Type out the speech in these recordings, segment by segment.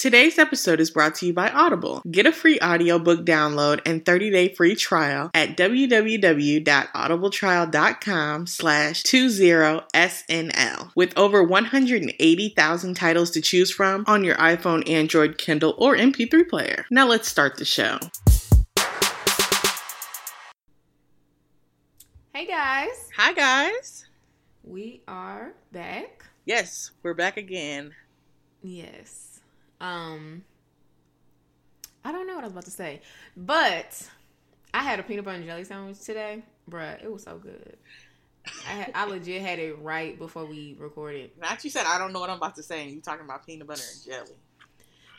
Today's episode is brought to you by Audible. Get a free audiobook download and 30-day free trial at www.audibletrial.com slash 20SNL. With over 180,000 titles to choose from on your iPhone, Android, Kindle, or MP3 player. Now let's start the show. Hey guys, Hi guys. we are back. Yes, we're back again. Yes. Um I don't know what I was about to say, but I had a peanut butter and jelly sandwich today. Bruh, it was so good. I, I legit had it right before we recorded Not you said I don't know what I'm about to say and you talking about peanut butter and jelly.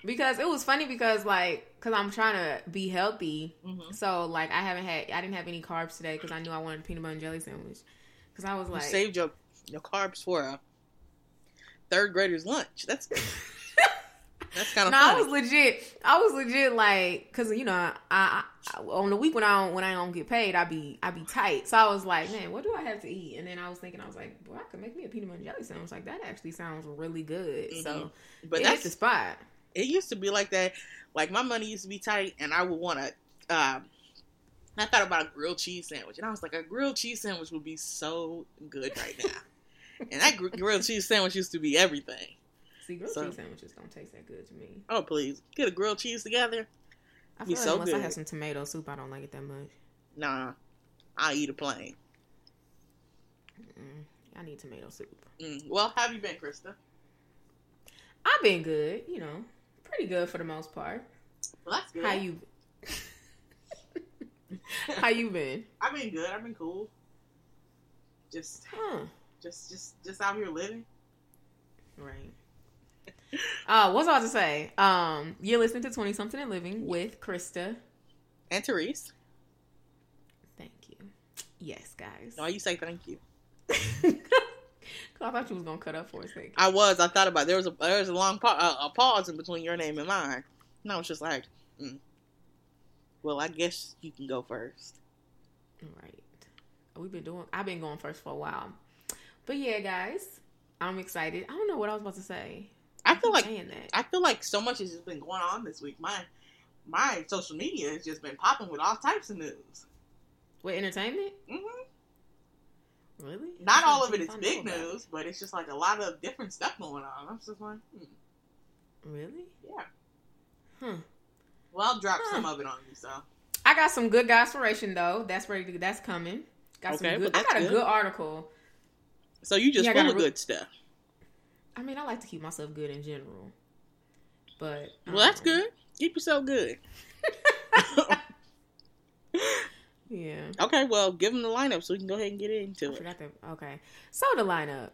because it was funny because like because I'm trying to be healthy, Mm-hmm. so like I haven't had I didn't have any carbs today because I knew I wanted a peanut butter and jelly sandwich because I was You like saved your your carbs for a third grader's lunch. That's that's kind of No, I was legit. I was legit like, cause you know, I, I, I on the week when I don't when I don't get paid, I be I be tight. So I was like, man, what do I have to eat? And then I was thinking, I was like, boy, I could make me a peanut butter and jelly sandwich. Like that actually sounds really good. So but that's the spot. it used to be like that. Like my money used to be tight, and I would want to. Um, I thought about a grilled cheese sandwich, and I was like, a grilled cheese sandwich would be so good right now. and that gr- grilled cheese sandwich used to be everything. See, grilled So- cheese sandwiches don't taste that good to me. Oh please, get a grilled cheese together. I Be feel like so unless I have some tomato soup, I don't like it that much. Nah, I'll eat a plain. Mm, I need tomato soup. Mm. Well, how have you been, Krista? I've been good, you know, pretty good for the most part. Well, that's good. How you? How you been? I've been good. I've been cool. Just, Huh. just, just, just out here living. Right. Uh, what was I about to say? Um, you're listening to Twenty Something and Living with Krista. And Therese, Thank you. Yes, guys. why you say thank you? Cause I thought you was gonna cut up for a second. I was. I thought about it. there was a there was a long pa- uh, a pause in between your name and mine. And I was just like, mm. well, I guess you can go first. Right. We've been doing. I've been going first for a while, but yeah, guys, I'm excited. I don't know what I was about to say. I feel like that. I feel like so much has just been going on this week. My my social media has just been popping with all types of news. With entertainment, hmm really? Not all of it is big find out about news, but it's just like a lot of different stuff going on. I'm just like, hmm. Really? yeah. Huh. Well, I'll drop Huh. some of it on you. So I got some good inspiration though. That's ready to. That's coming. Got Okay, some but good. I that's got a good. good article. so you just Yeah, I full of re- good stuff. I mean, I like to keep myself good in general. But Well, that's um, good. Keep yourself good. Yeah. okay, well, give them the lineup so we can go ahead and get I into it. forgot that. Okay. So the lineup.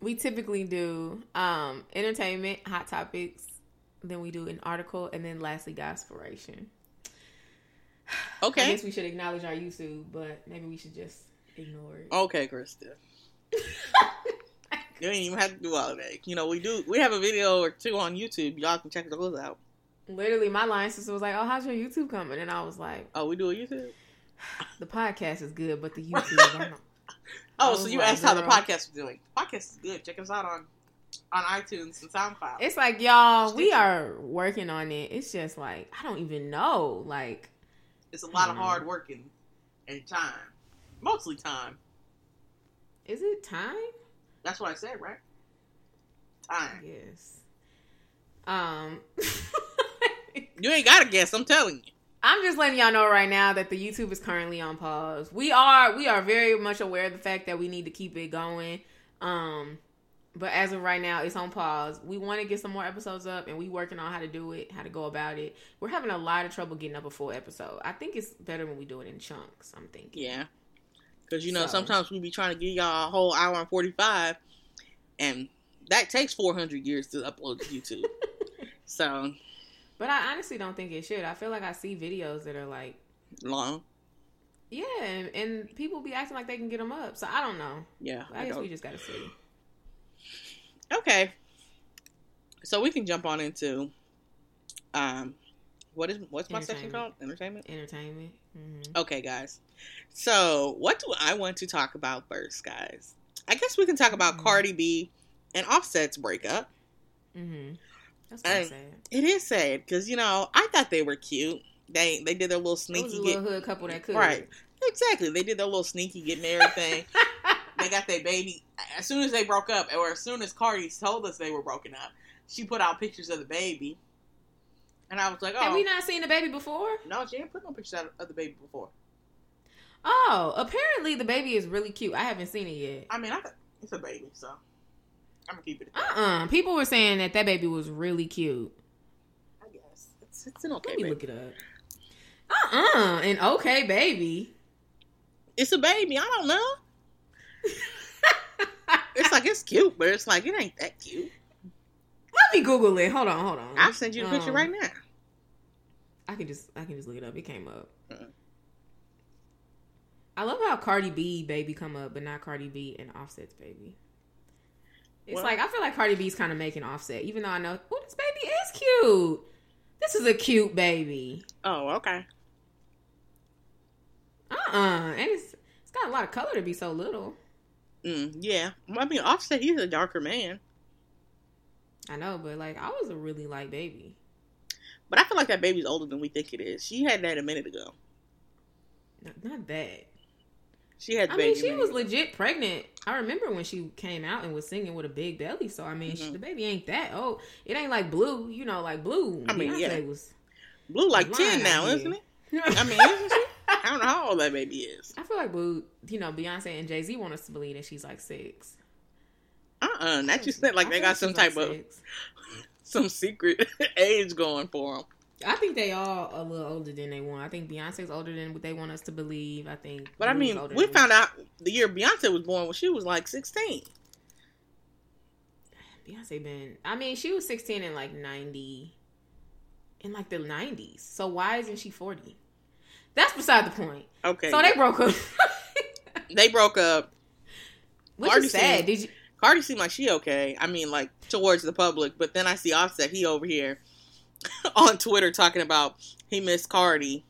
We typically do um entertainment, hot topics, then we do an article, and then lastly, inspiration. Okay. I guess we should acknowledge our YouTube, but maybe we should just ignore it. Okay, Krista. You ain't even have to do all of that. You know, we do. We have a video or two on YouTube. Y'all can check those out. Literally, my line sister was like, "Oh, how's your YouTube coming?" And I was like, Oh, we do a YouTube. "The podcast is good, but the YouTube." I'm not. Oh, I Oh, so you like, asked how the podcast is doing. The Podcast is good. Check us out on on iTunes and SoundCloud. It's like y'all, we are working on it. It's just like I don't even know. Like, It's a lot of hard work and, and time. Mostly time. is it time? That's what I said, right? Time. Yes. Um, You ain't got to guess. I'm telling you. I'm just letting y'all know right now that the YouTube is currently on pause. We are we are very much aware of the fact that we need to keep it going. Um, but as of right now, it's on pause. We want to get some more episodes up, and we working on how to do it, how to go about it. We're having a lot of trouble getting up a full episode. I think it's better when we do it in chunks. I'm thinking. Yeah. Because, you know, So- sometimes we be trying to give y'all a whole hour and 45, and that takes 400 years to upload to YouTube. so, But I honestly don't think it should. I feel like I see videos that are like, long. yeah, and, and people be acting like they can get them up. So I don't know. Yeah. I, I guess don't- we just gotta see. Okay. So we can jump on into um what is what's my section called? Entertainment. Entertainment. Entertainment. hmm Okay, guys. So what do I want to talk about first, guys? I guess we can talk about Mhm. Cardi B and Offset's breakup. Mm-hmm. That's kind of sad. It is sad because you know I thought they were cute. They they did their little sneaky get little hood couple that could. right. Exactly, they did their little sneaky getting everything. they got their baby as soon as they broke up, or as soon as Cardi told us they were broken up. She put out pictures of the baby, and I was like, "Oh, Have we not seen the baby before? no, she didn't put no pictures of the baby before." Oh, apparently the baby is really cute. I haven't seen it yet. I mean, I it's a baby, so I'm gonna keep it. Uh uh People were saying that that baby was really cute. I guess it's it's an okay Let me baby. look it up. Uh uh An okay baby. It's a baby. I don't know. It's like it's cute, but it's like it ain't that cute. Let me Google it. Hold on, hold on. I'll send you the picture Um, right now. I can just I can just look it up. It came up. I love how Cardi B baby come up, but not Cardi B and Offset's baby. It's Well- like I feel like Cardi B's kind of making Offset, even though I know, oh, this baby is cute. This is a cute baby. Oh, okay. Uh uh and it's it's got a lot of color to be so little. Mm, yeah. Well, I mean, Offset, he's a darker man, I know, but like I was a really light baby. but I feel like that baby's older than we think it is. She had that a minute ago. Not, not that. She had the I baby. mean, she a was legit pregnant. I remember when she came out and was singing with a big belly. So I mean, she, Mhm. the baby ain't that old. It ain't like Blue, you know, like Blue. I mean, Beyonce yeah. was. Blue like ten now, isn't it? I mean, isn't she? I don't know how old that baby is. I feel like Blue, you know, Beyonce and Jay Z want us to believe that she's like six. Uh uh That you said like I they got some type like of some secret age going for them. I think they all a little older than they want. I think Beyonce's older than what they want us to believe. I think. But I mean, we found out the year Beyonce was born when she was like sixteen. Beyonce been. I mean, she was sixteen in like ninety, in like the nineties. So why isn't she forty? That's beside the point. Okay. So they broke up, they broke up. which Cardi is sad. said- Did you? Cardi seemed like she okay. I mean, like towards the public, but then I see Offset. He over here on Twitter talking about he missed Cardi,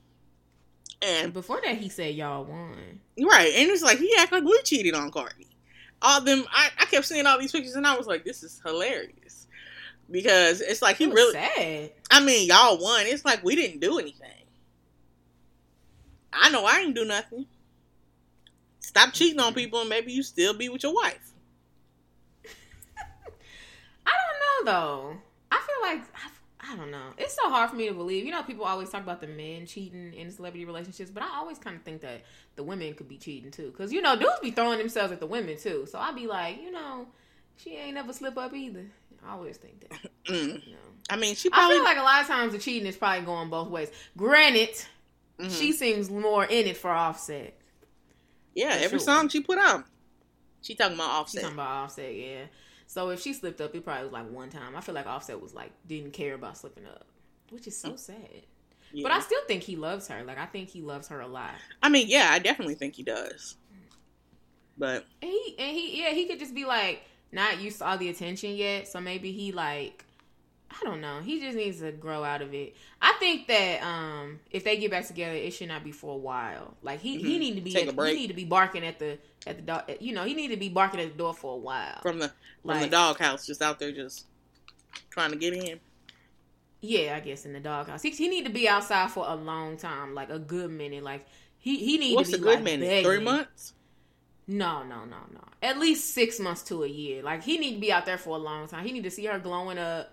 and Before that, he said y'all won. right, and it's like he act like we cheated on Cardi. All them, I, I kept seeing all these pictures, and I was like, this is hilarious because it's like he really. sad. I mean, y'all won. It's like we didn't do anything. I know I didn't do nothing. Stop cheating on people, and maybe you still be with your wife. I don't know though. I feel like I, I don't know. It's so hard for me to believe. You know, people always talk about the men cheating in celebrity relationships, but I always kind of think that the women could be cheating too. Because you know, dudes be throwing themselves at the women too. So I'd be like, you know, she ain't never slip up either. I always think that. Mm. You know. I mean, she I probably. feel like a lot of times the cheating is probably going both ways. Granted, Mhm. she seems more in it for Offset. yeah, for every sure. song she put out, she talking about She's Offset. talking about Offset, yeah. So if she slipped up, it probably was like one time. I feel like Offset was like didn't care about slipping up, which is so mm. sad. Yeah. But I still think he loves her. Like I think he loves her a lot. I mean, yeah, I definitely think he does. But And he and he yeah he could just be like not used to all the attention yet. So maybe he like I don't know. He just needs to grow out of it. I think that um if they get back together, it should not be for a while. Like he he Mhm. need to be a at, he need to be barking at the at the door. You know he need to be barking at the door for a while. from the from the Like- doghouse, just out there, just trying to get in. Yeah, I guess in the doghouse. He, he need to be outside for a long time, like a good minute. Like he he need What's to a be good like, minute? begging. Three months. No, no, no, no. At least six months to a year. Like he need to be out there for a long time. He need to see her glowing up,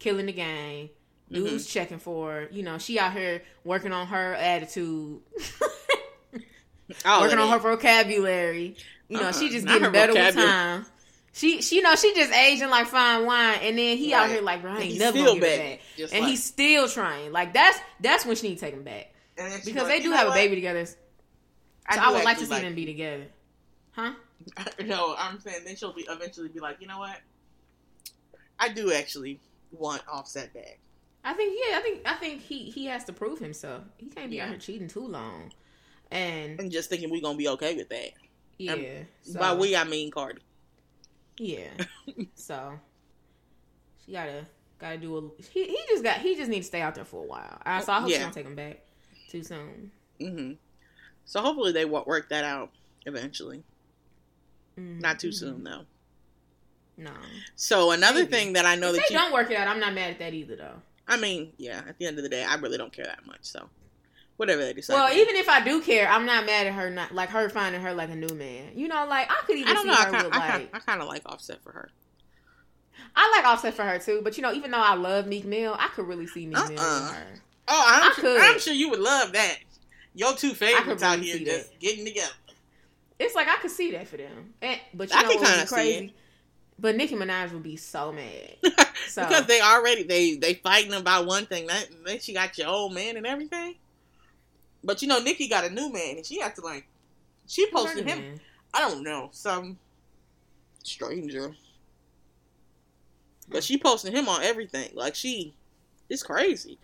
killing the game. Dudes Mm-hmm. checking for her. You know, she out here working on her attitude, working of on her vocabulary. You know, Uh-uh, she just not getting better with time. She, she, you know, she just aging like fine wine, and then he out here like, bro, I And ain't he's never still gonna get back. Just and like- he's still trying. Like that's that's when she need to take him back And then she's because like, they do have a baby together. So I, I, would like to see them be together, huh? No, I'm saying then she'll be eventually be like, you know what? I do actually want Offset back. I think yeah, I think I think he he has to prove himself. He can't be out here cheating too long. And And just thinking we're gonna be okay with that. yeah, so, By we, I mean Cardi. yeah. so she gotta gotta do a. He he just got he just needs to stay out there for a while. I so I hope she don't take him back too soon. hmm So hopefully they wo- work that out eventually. Mhm. Not too soon though. No. So another Maybe. thing that I know if that they you, don't work it out, I'm not mad at that either, though. I mean, yeah. At the end of the day, I really don't care that much. So whatever they decide. Well, even if I do care, I'm not mad at her not like her finding her like a new man. You know, like I could even I don't see know. I her kind, with I, like I kind of like Offset for her. I like Offset for her too, but you know, even though I love Meek Mill, I could really see Meek Mill Uh-uh. with her. Oh, I'm, I sure, could. I'm sure you would love that. Your two favorites out here just getting together. It's like I could see that for them. And, but you I know can kinda see crazy? But Nicki Minaj would be so mad. So because they already they they fighting about one thing. That then she got your old man and everything. But you know, Nicki got a new man, and she had to like. She posted him. man? I don't know some stranger, but she posted him on everything. Like she, it's crazy.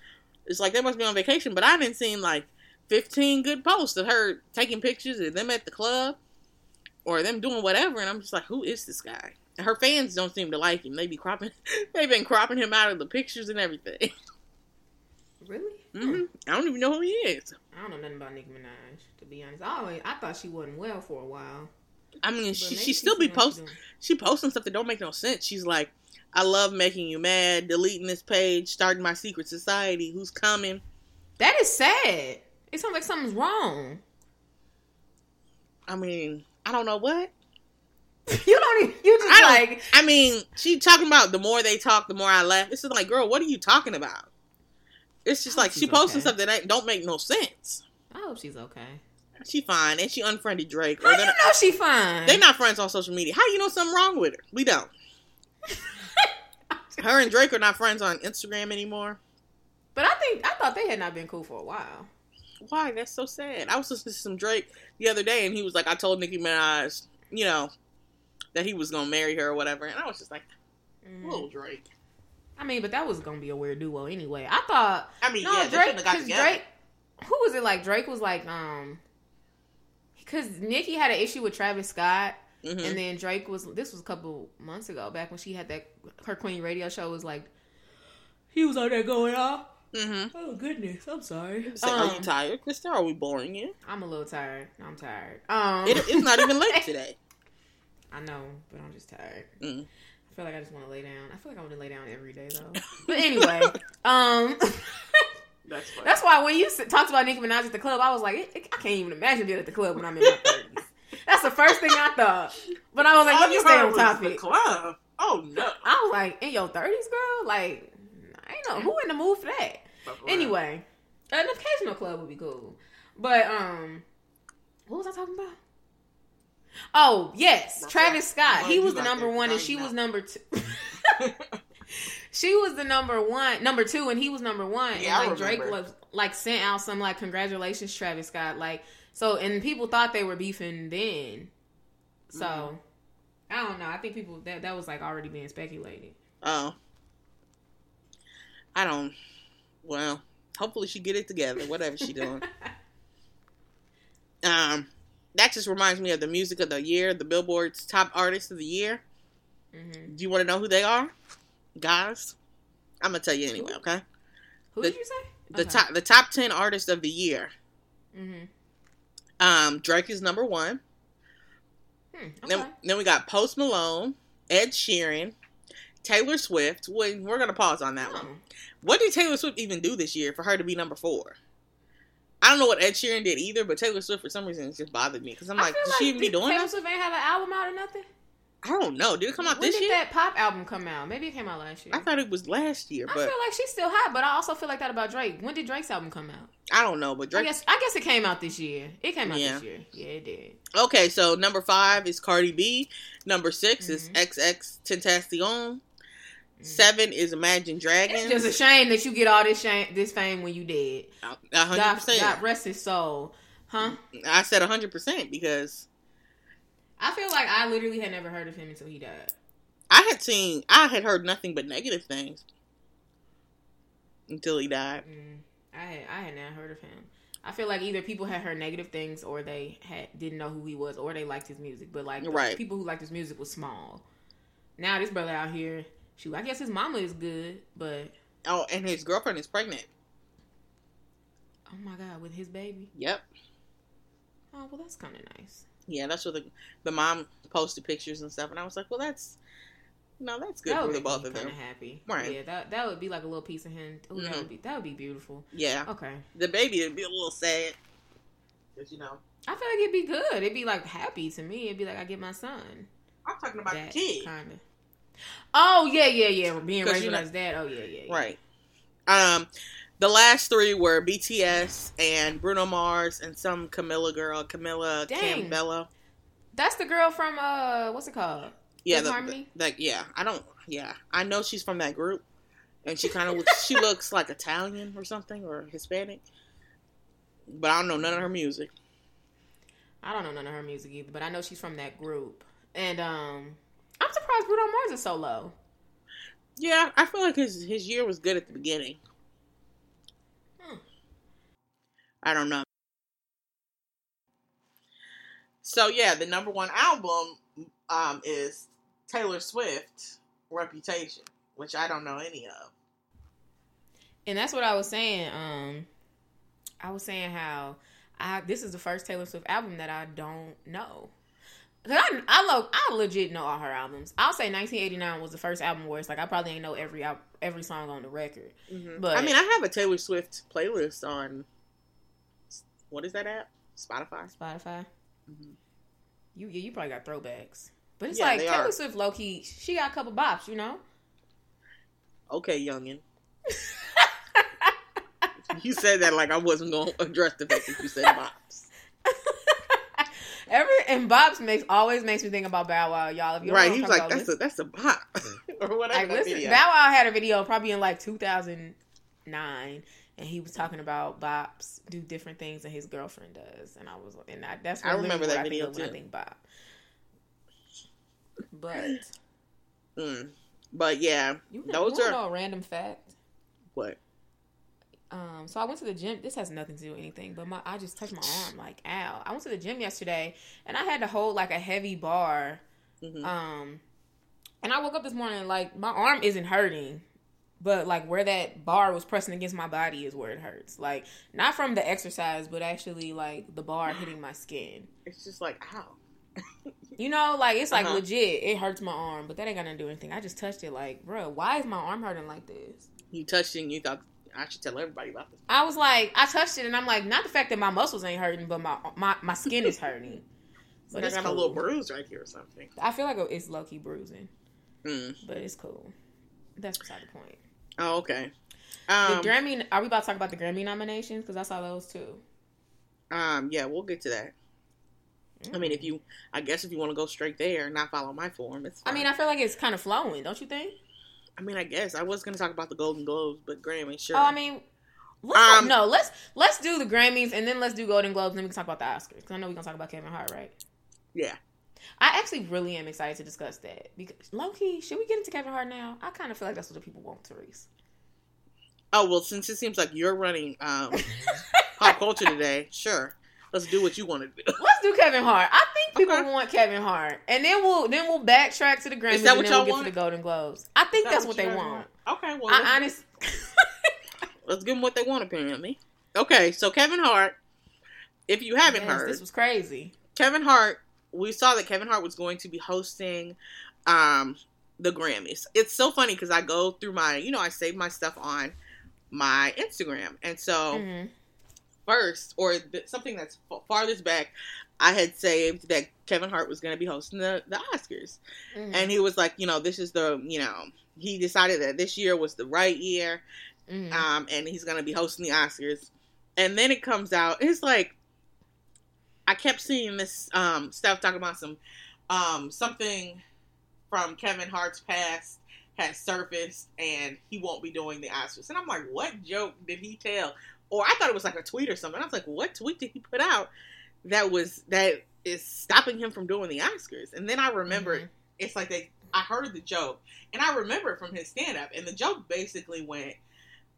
It's like they must be on vacation. But I didn't see like fifteen good posts of her taking pictures of them at the club or them doing whatever, and I'm just like, who is this guy? Her fans don't seem to like him. They be cropping, they've been cropping him out of the pictures and everything. Really? hmm I don't even know who he is. I don't know nothing about Nicki Minaj, to be honest. I always I thought she wasn't well for a while. I mean, But she, she still be seems like she posting. she posting stuff that don't make no sense. She's like, I love making you mad, deleting this page, starting my secret society. Who's coming? That is sad. It sounds like something's wrong. I mean, I don't know what. you don't even, you just I like I mean, she talking about the more they talk, the more I laugh. It's just like, girl, what are you talking about? It's just like she posting okay. stuff that don't make no sense. I hope she's okay. She fine, and she unfriended Drake. How you know she fine? they not friends on social media. How you know something wrong with her? We don't. Her and Drake are not friends on Instagram anymore. But I think I thought they had not been cool for a while. Why? That's so sad. I was listening to some Drake the other day, and he was like, "I told Nicki Minaj, you know, that he was gonna marry her or whatever," and I was just like, Mhm. "Whoa, Drake." I mean, but that was gonna be a weird duo anyway. I thought I mean, no yeah, Drake shouldn't have got because. Drake. Who was it? Like Drake was like um, because Nicki had an issue with Travis Scott, Mhm. and then Drake was. This was a couple months ago, back when she had that her Queen radio show was like. He was out there going off. Mm-hmm. Oh goodness, I'm sorry. Say, are you Um, tired, Krista? Are we boring you? I'm a little tired. I'm tired. Um, It, it's not even late today. I know, but I'm just tired. Mm. I feel like I just want to lay down. I feel like I want to lay down every day though. But anyway, um, That's that's why when you talked about Nicki Minaj at the club, I was like, it, it- I can't even imagine being at the club when I'm in my thirties. That's the first thing I thought. But I was like, All let me you stay heard on was the topic. club. Oh no. I was like, in your thirties, girl? Like, I ain't know who in the mood for that. Anyway, an occasional club would be cool. But um, what was I talking about? Oh yes, That's Travis. Scott. He was the number one, and she know. was number two. she was the number one, number two, and he was number one. Yeah, and like Drake was like sent out some like congratulations, Travis Scott. Like so, and people thought they were beefing then. So Mm-hmm. I don't know. I think people that that was like already being speculated. Oh. I don't. Well, hopefully she get it together. Whatever she doing. um, that just reminds me of the music of the year, the Billboard's top artists of the year. hmm Do you want to know who they are, guys? I'm gonna tell you anyway. Okay. Who The- did you say? The top the top ten artists of the year. hmm Um, Drake is number one. Hmm, okay. Then then we got Post Malone, Ed Sheeran, Taylor Swift. We, we're gonna pause on that one. Oh. What did Taylor Swift even do this year for her to be number four? I don't know what Ed Sheeran did either, but Taylor Swift for some reason just bothered me because I'm like, feel did she even be doing Taylor that? Swift ain't have an album out or nothing. I don't know. Did it come out when this year? When did that pop album come out? Maybe it came out last year. I thought it was last year, I feel like she's still hot, but I also feel like that about Drake. When did Drake's album come out? I don't know. But I Drake. guess I guess it came out this year. It came out Yeah. this year. Yeah, it did. Okay, so number five is Cardi B. Number 6 is Mhm. XXXTentacion. Mhm. Seven is Imagine Dragons. It's just a shame that you get all this shame, this fame when you dead. Hundred God, percent. God rest his soul, huh? I said hundred percent because I feel like I literally had never heard of him until he died. I had seen, I had heard nothing but negative things until he died. Mm, I had I had not heard of him. I feel like either people had heard negative things or they had didn't know who he was or they liked his music. But like the Right. people who liked his music was small. Now this brother out here, shoot, I guess his mama is good, but Oh, and his girlfriend is pregnant. oh my god, with his baby. Yep. Oh well, that's kind of nice. Yeah, that's what the the mom posted pictures and stuff, and I was like, well, that's No, that's good that for the both of them. happy. Right. Yeah, that that would be like a little piece of him. Ooh, that Mhm. would be that would be beautiful. Yeah, Okay. the baby would be a little sad because you know I feel like it'd be good. It'd be like happy to me. It'd be like I get my son. I'm talking about that the kid, kind of. Oh yeah, yeah, yeah. Being raised you know- his dad. Oh yeah, yeah, yeah. right? Um, the last three were BTS and Bruno Mars and some Camilla girl, Camilla Dang. Campbell. That's the girl from uh, what's it called? Yeah, the, Harmony? the- like yeah, I don't. Yeah, I know she's from that group, and she kind of looks. she looks like Italian or something or Hispanic, but I don't know none of her music. I don't know none of her music either, but I know she's from that group. And um, I'm surprised Bruno Mars is so low. Yeah, I feel like his his year was good at the beginning. Hmm. I don't know. So yeah, the number one album um, is Taylor Swift, Reputation, which I don't know any of. And that's what I was saying. Um, I was saying how I this is the first Taylor Swift album that I don't know. 'Cause I I, lo- I legit know all her albums. I'll say 1989 was the first album where it's like I probably ain't know every al- every song on the record. But I mean, I have a Taylor Swift playlist on what is that app? Spotify. Spotify, Mhm. you yeah, you probably got throwbacks. But it's Yeah, like Taylor are. Swift, low key, she got a couple bops, you know. Okay, youngin. You said that like I wasn't going to address the fact that you said bops. Every and bops makes always makes me think about Bow Wow, y'all. If you don't Right? know He what was like, "That's about, a that's a bop," or whatever. Like, that listen, video. Bow Wow had a video probably in like 2009, and he was talking about bops do different things than his girlfriend does, and I was, and I, that's I what remember that what video I think of when too. I think bop. But Mm. But yeah, you Those you are- know a random fact. what? Um, so I went to the gym. This has nothing to do with anything, but my I just touched my arm like ow. I went to the gym yesterday, and I had to hold like a heavy bar. Mhm. Um, and I woke up this morning like my arm isn't hurting, but like where that bar was pressing against my body is where it hurts. Like not from the exercise, but actually like the bar hitting my skin. It's just like ow. You know, like it's like Uh-huh. legit. It hurts my arm, but that ain't gonna do anything. I just touched it. Like, bro, why is my arm hurting like this? You touched it and you thought I should tell everybody about this. I was like, I touched it, and I'm like, not the fact that my muscles ain't hurting, but my my, my skin is hurting. But I got a little bruise right here or something. I feel like it's low key bruising, Mm. but it's cool. That's beside the point. Oh, okay. The Um, Grammy. Are we about to talk about the Grammy nominations? Because I saw those too. um, yeah, we'll get to that. I mean, if you, I guess if you want to go straight there and not follow my form, it's. I mean, I feel like it's kind of flowing, don't you think? I mean, I guess I was gonna talk about the Golden Globes, but Grammy, sure. Oh, I mean, let's Um, no, let's let's do the Grammys and then let's do Golden Globes, and then we can talk about the Oscars. Because I know we're gonna talk about Kevin Hart, right? yeah. I actually really am excited to discuss that because low key, should we get into Kevin Hart now? I kind of feel like that's what the people want, Therese. Oh well, since it seems like you're running um, pop culture today, sure. Let's do what you want to do. Let's do Kevin Hart. I think people Okay. want Kevin Hart, and then we'll then we'll backtrack to the Grammys, that and what then y'all we'll get want? to the Golden Globes. I think that's what you they guys want. Okay, well, I let's, honest. let's give them what they want. Apparently, okay. So Kevin Hart, if you haven't Yes, heard, this was crazy. Kevin Hart, we saw that Kevin Hart was going to be hosting um the Grammys. It's so funny because I go through my, you know, I save my stuff on my Instagram, and so Mhm. First or th- something that's f- farthest back, I had saved that Kevin Hart was going to be hosting the the Oscars, Mhm. and he was like, you know, this is the, you know, he decided that this year was the right year, Mhm. um, and he's gonna be hosting the Oscars. And then it comes out, it's like I kept seeing this um, stuff talking about some um, something from Kevin Hart's past has surfaced, and he won't be doing the Oscars. And I'm like, what joke did he tell? Or I thought it was like a tweet or something. I was like, what tweet did he put out that was that is stopping him from doing the Oscars? And then I remembered Mhm. it's like they I heard the joke and I remember it from his stand up and the joke basically went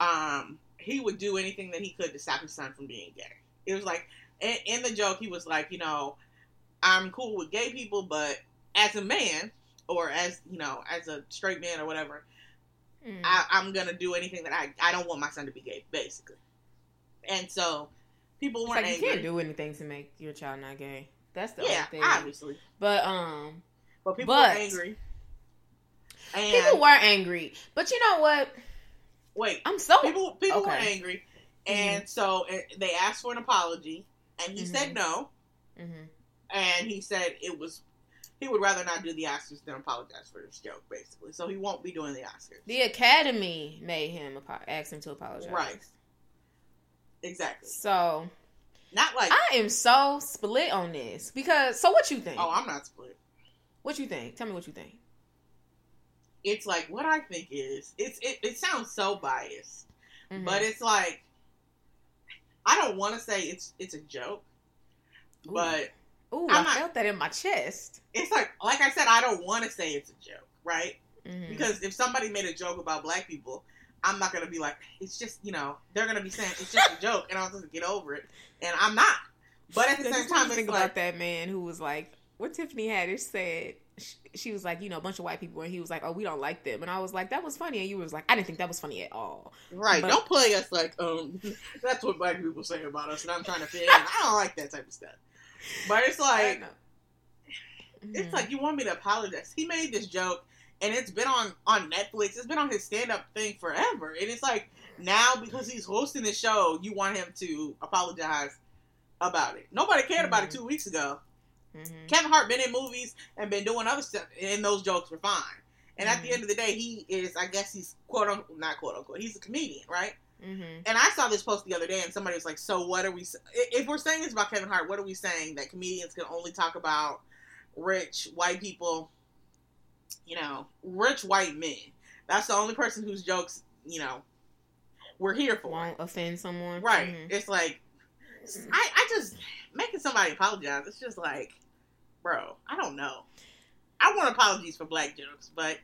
um he would do anything that he could to stop his son from being gay. It was like in, the joke he was like, you know, I'm cool with gay people but as a man or as, you know, as a straight man or whatever, Mhm. I, I'm gonna do anything that I I don't want my son to be gay, basically. And so people weren't like you can't do anything to make your child not gay. That's the yeah, thing. obviously. But um, But people But- were angry. And People were angry, but you know what? wait, I'm so people people were Okay. Mm-hmm. angry, and so uh, they asked for an apology, and he Mhm. said no, Mhm. and he said it was he would rather not do the Oscars than apologize for this joke, basically. So he won't be doing the Oscars. the Academy made him ask him to apologize. Right. Exactly. So Not like I am so split on this because. So what you think? oh, I'm not split. What you think? Tell me what you think. It's like what I think is it's it, it sounds so biased, Mhm. but it's like I don't want to say it's it's a joke, Ooh. but Ooh, I'm I not- felt that in my chest. it's like like I said, I don't want to say it's a joke, right? Mhm. Because if somebody made a joke about black people, I'm not gonna be like, it's just you know, they're gonna be saying it's just a joke, and I'm to get over it, and I'm not. But at the same just time, think like about that man who was like, what Tiffany Haddish said. She, she was like, you know, a bunch of white people, and he was like, oh, we don't like them, and I was like, that was funny, and you was like, I didn't think that was funny at all. right. but- don't play us like um, that's what black people say about us, and I'm trying to fit in. I don't like that type of stuff. But it's like it's Mhm. like you want me to apologize. He made this joke, and it's been on on Netflix. It's been on his stand up thing forever, and it's like now because he's hosting the show, you want him to apologize about it. Nobody cared about it Mhm. two weeks ago. Mhm. Kevin Hart been in movies and been doing other stuff, and those jokes were fine. And at the Mhm. end of the day, he is, I guess, he's quote unquote, not quote unquote, he's a comedian, right? Mhm. And I saw this post the other day, and somebody was like, "So what are we? If we're saying this about Kevin Hart, what are we saying that comedians can only talk about rich white people? You know, rich white men. That's the only person whose jokes, you know, we're here for, Won't offend someone, right? Mhm. It's like I, I just making somebody apologize. It's just like, bro, I don't know. I want apologies for black jokes, but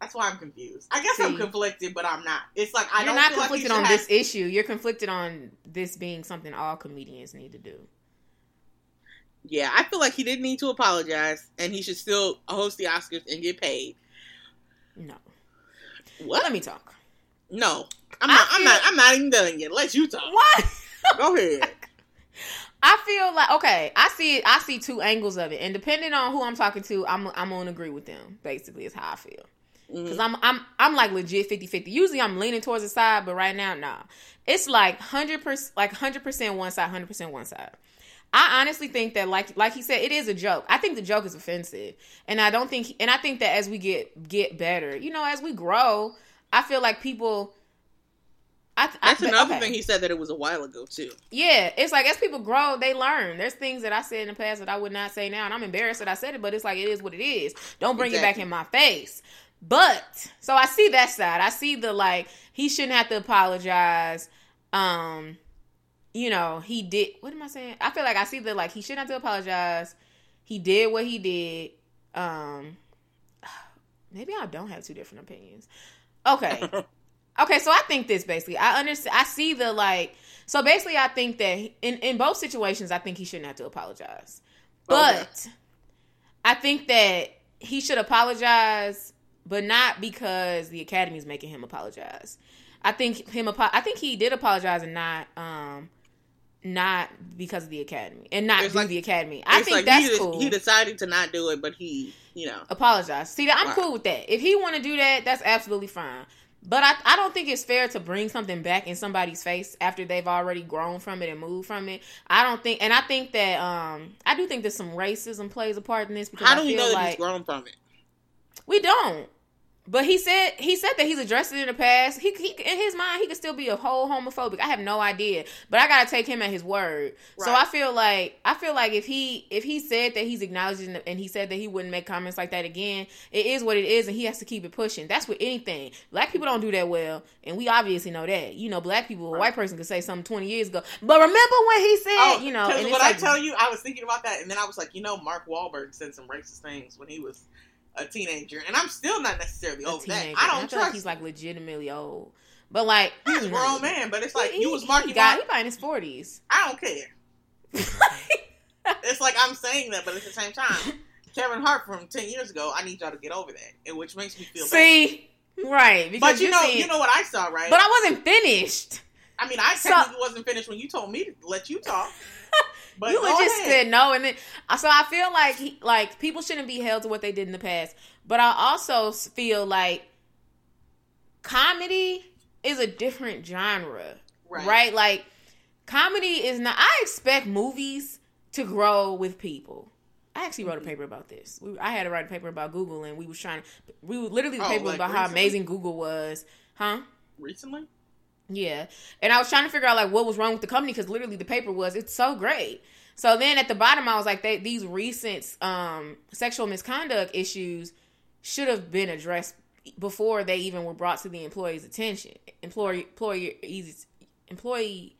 that's why I'm confused. I guess I'm conflicted, but I'm not. It's like I You're don't not feel like conflicted should on have- this issue. You're conflicted on this being something all comedians need to do. Yeah, I feel like he didn't need to apologize, and he should still host the Oscars and get paid. No. What? Let me talk. No, I'm I not. I'm not. I'm not even done yet. Let you talk. What? Go ahead. I feel like okay. I see it. I see two angles of it, and depending on who I'm talking to, I'm I'm gonna agree with them. Basically, is how I feel. Cause Mhm. I'm I'm I'm like legit 50-50. Usually I'm leaning towards the side, but right now, nah. It's like hundred percent, like hundred percent one side, hundred percent one side. I honestly think that, like like he said, it is a joke. I think the joke is offensive, and I don't think, and I think that as we get get better, you know, as we grow, I feel like people. I, I- That's but- another okay. thing he said that it was a while ago too. Yeah, it's like as people grow, they learn. There's things that I said in the past that I would not say now, and I'm embarrassed that I said it, but it's like it is what it is. Don't bring Exactly. it back in my face. But so I see that side. I see the like he shouldn't have to apologize. Um, you know, he did what am I saying? I feel like I see the like he shouldn't have to apologize. He did what he did. Um maybe I don't have two different opinions. Okay. Okay, so I think this basically. I understand. I see the like. So basically, I think that in in both situations, I think he shouldn't have to apologize. But I think that he should apologize, but not because the academy is making him apologize. I think him. I think he did apologize, and not um, not because of the academy, and not It's through like- the academy. I think like that's he, cool he decided to not do it, but he, you know, apologize. See that I'm cool with that. If he want to do that, that's absolutely fine. But I, I don't think it's fair to bring something back in somebody's face after they've already grown from it and moved from it. I don't think, and I think that um I do think that some racism plays a part in this because how I do we feel know that he's grown from it? we don't. But he said he said that he's addressed it in the past. He, he in his mind he could still be a whole homophobic. I have no idea, but I gotta take him at his word. So I feel like I feel like if he if he said that he's acknowledging and he said that he wouldn't make comments like that again, it is what it is, and he has to keep it pushing. That's with anything. Black people don't do that well, and we obviously know that. You know, black people, a white person could say something twenty years ago, but remember when he said, Oh, you know, because and what I like, tell you, I was thinking about that, and then I was like, you know, Mark Wahlberg said some racist things when he was a teenager, and I'm still not necessarily a over that. I don't feel trust. like he's like legitimately old, but like he's a grown man, but it's like He- you was Marky he got Mark. he in his forties. I don't care. It's like I'm saying that, but at the same time, Kevin Hart from ten years ago, I need y'all to get over that, and which makes me feel bad. See, right? Because But you know, seeing- you know what I saw, right? but I wasn't finished. I mean, I So- technically wasn't finished when you told me to let you talk. But you ahead. said no, and then uh, so I feel like he, like people shouldn't be held to what they did in the past. But I also feel like comedy is a different genre, right? right? Like comedy is not. I expect movies to grow with people. I actually wrote a mm-hmm. paper about this. We, I had to write a paper about Google, and we was trying to. We were literally the oh, paper like about recently? how amazing Google was, huh? Recently. Yeah, and I was trying to figure out like what was wrong with the company because literally the paper was it's so great. So then at the bottom I was like, they, these recent um, sexual misconduct issues should have been addressed before they even were brought to the employee's attention. Employee employee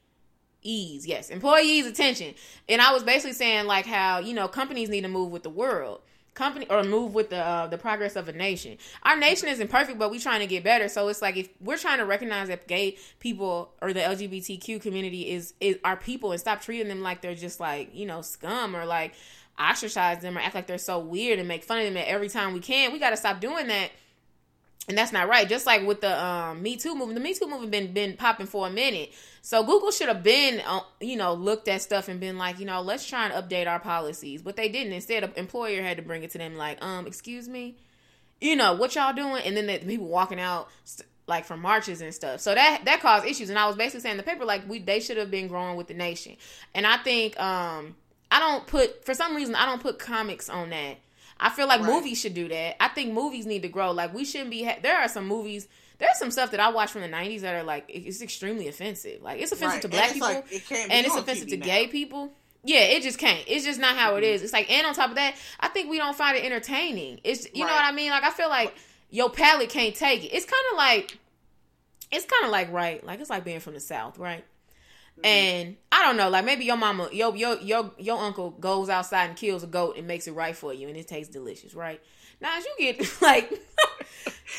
ease yes employees attention and i was basically saying like how you know companies need to move with the world company or move with the uh, the progress of a nation. Our nation isn't perfect but we're trying to get better. So it's like if we're trying to recognize that gay people or the lgbtq community is is our people and stop treating them like they're just like you know scum or like ostracize them or act like they're so weird and make fun of them every time we can we got to stop doing that and that's not right. Just like with the um, Me Too movement, the Me Too movement been been popping for a minute. So Google should have been, uh, you know, looked at stuff and been like, you know, let's try and update our policies. But they didn't. Instead, an employer had to bring it to them, like, um, excuse me, you know, what y'all doing? And then the people walking out. like from marches and stuff. So that that caused issues. And I was basically saying the paper like we they should have been growing with the nation. And I think um I don't put for some reason I don't put comics on that I feel like right. movies should do that. I think movies need to grow. Like we shouldn't be. Ha- there are some movies. There's some stuff that I watch from the '90s that are like it's extremely offensive. Like it's offensive right. to black people, like, it and it's offensive TV to now. gay people. Yeah, it just can't. It's just not how mm-hmm. it is. It's like, and on top of that, I think we don't find it entertaining. It's you right. know what I mean. Like I feel like your palate can't take it. It's kind of like, it's kind of like right. Like it's like being from the south, right? Mm-hmm. And I don't know, like maybe your mama, your your your your uncle goes outside and kills a goat and makes it right for you, and it tastes delicious, right? Now, as you get like,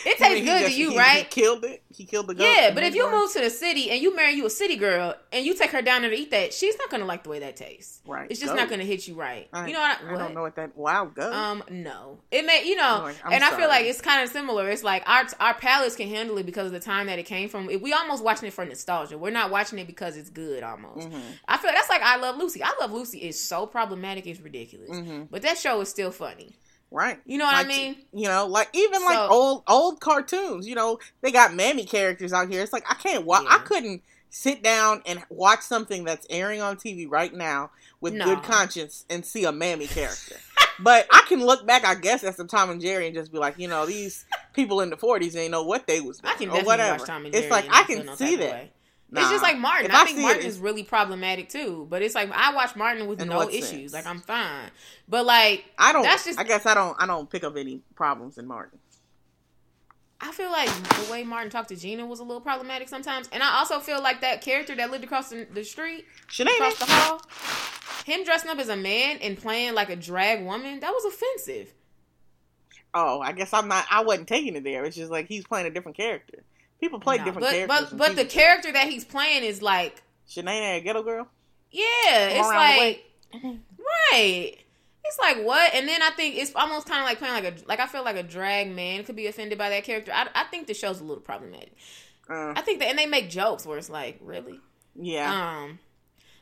it tastes good just, to you, he, right? He killed it. He killed the goat. Yeah, but if you move to the city and you marry you a city girl and you take her down there to eat that, she's not gonna like the way that tastes. Right. It's just goat. not gonna hit you right. I, you know what? I, I don't know what that. Wow, goat. Um, no, it may. You know, like, and sorry. I feel like it's kind of similar. It's like our our palates can handle it because of the time that it came from. We almost watching it for nostalgia. We're not watching it because it's good. Almost. Mm-hmm. I feel that's like I Love Lucy. I Love Lucy is so problematic. It's ridiculous. Mm-hmm. But that show is still funny. Right. You know what like, I mean? You know, like even like old old cartoons, you know, they got mammy characters out here. It's like I can't watch yeah. I couldn't sit down and watch something that's airing on TV right now with no. good conscience and see a mammy character. but I can look back, I guess, at some Tom and Jerry and just be like, you know, these people in the forties ain't know what they was doing I can or whatever. It's like I can see that. Nah, it's just like Martin. I, I, think Martin is really problematic too. But it's like I watch Martin with no issues. Sense? Like I'm fine. But like I don't. That's just. I guess I don't. I don't pick up any problems in Martin. I feel like the way Martin talked to Gina was a little problematic sometimes, and I also feel like that character that lived across the, the street, Shanae. across the hall, him dressing up as a man and playing like a drag woman, that was offensive. Oh, I guess I'm not. I wasn't taking it there. It's just like he's playing a different character. People play no, different but, characters. But but the character that he's playing is like Shanae, a ghetto girl. Yeah, it's like right. It's like what? And then I think it's almost kind of like playing like a like I feel like a drag man could be offended by that character. I I think the show's a little problematic. Uh, I think that and they make jokes where it's like really yeah. Um,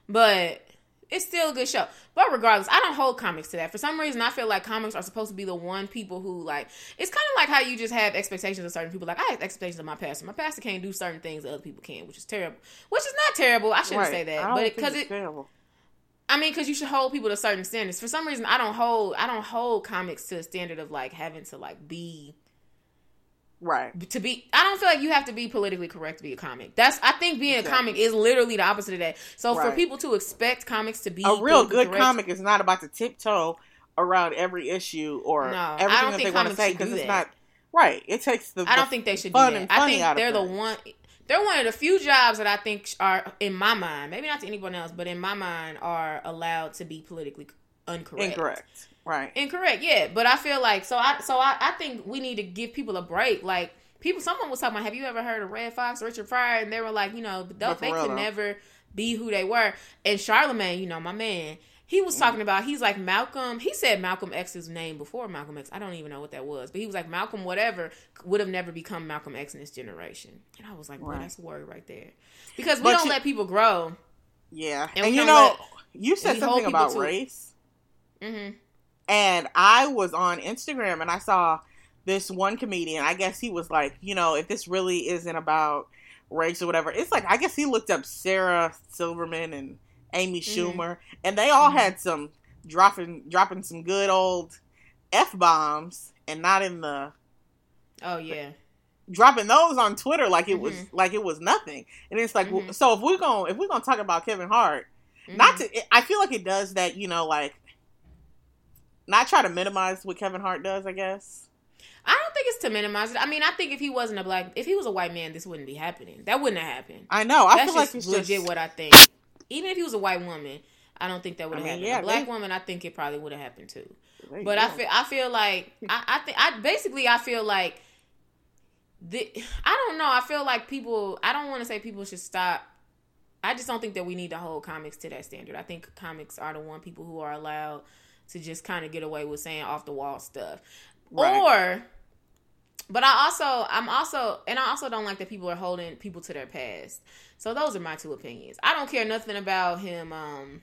but it's still a good show. But regardless, I don't hold comics to that. For some reason, I feel like comics are supposed to be the one people who like. It's kind of like how you just have expectations of certain people. Like I have expectations of my pastor. My pastor can't do certain things that other people can, which is terrible. Which is not terrible. I shouldn't right. say that, but because it. Terrible. I mean, because you should hold people to certain standards. For some reason, I don't hold. I don't hold comics to a standard of like having to like be Right. To be, I don't feel like you have to be politically correct to be a comic. That's, I think being exactly. a comic is literally the opposite of that. So right. for people to expect comics to be a real good correct, comic is not about to tiptoe around every issue or no, everything that they want to say because it's not right. It takes the. I don't think they should do that. I think they're the one. They're one of the few jobs that I think are, in my mind, maybe not to anyone else, but in my mind, are allowed to be politically incorrect. Incorrect. Right. Incorrect. Yeah, but I feel like so I so I, I think we need to give people a break. Like people, someone was talking about, have you ever heard of Redd Foxx Richard Pryor? And they were like, you know, they, they could never be who they were. And Charlemagne, you know, my man, he was talking about he's like Malcolm. He said Malcolm X's name before Malcolm X. I don't even know what that was, but he was like Malcolm whatever would have never become Malcolm X in this generation. And I was like, right. that's a word right there, because we but don't you, let people grow. Yeah, and, and you know, let, you said something about race. Mm-hmm. And I was on Instagram and I saw this one comedian. I guess he was like, you know, if this really isn't about race or whatever, it's like I guess he looked up Sarah Silverman and Amy Mhm. Schumer, and they all Mhm. had some dropping dropping some good old f bombs, and not in the Oh yeah. dropping those on Twitter like it was Mhm. like it was nothing. And it's like, Mhm. so if we're going to if we're gonna talk about Kevin Hart, not to, I feel like it does that, you know, like not try to minimize what Kevin Hart does. I guess. I don't think it's to minimize it. I mean, I think if he wasn't a black, if he was a white man, this wouldn't be happening. That wouldn't have happened. I know. I That's feel like it's legit just what I think. Even if he was a white woman, I don't think that would have I mean, happened. yeah, a black they- woman, I think it probably would have happened too. But I feel, I feel like I, I think I basically I feel like the I don't know. I feel like people. I don't want to say people should stop. I just don't think that we need to hold comics to that standard. I think comics are the one people who are allowed to just kind of get away with saying off the wall stuff, Right. or. But I also, I'm also, and I also don't like that people are holding people to their past. So those are my two opinions. I don't care nothing about him. Um,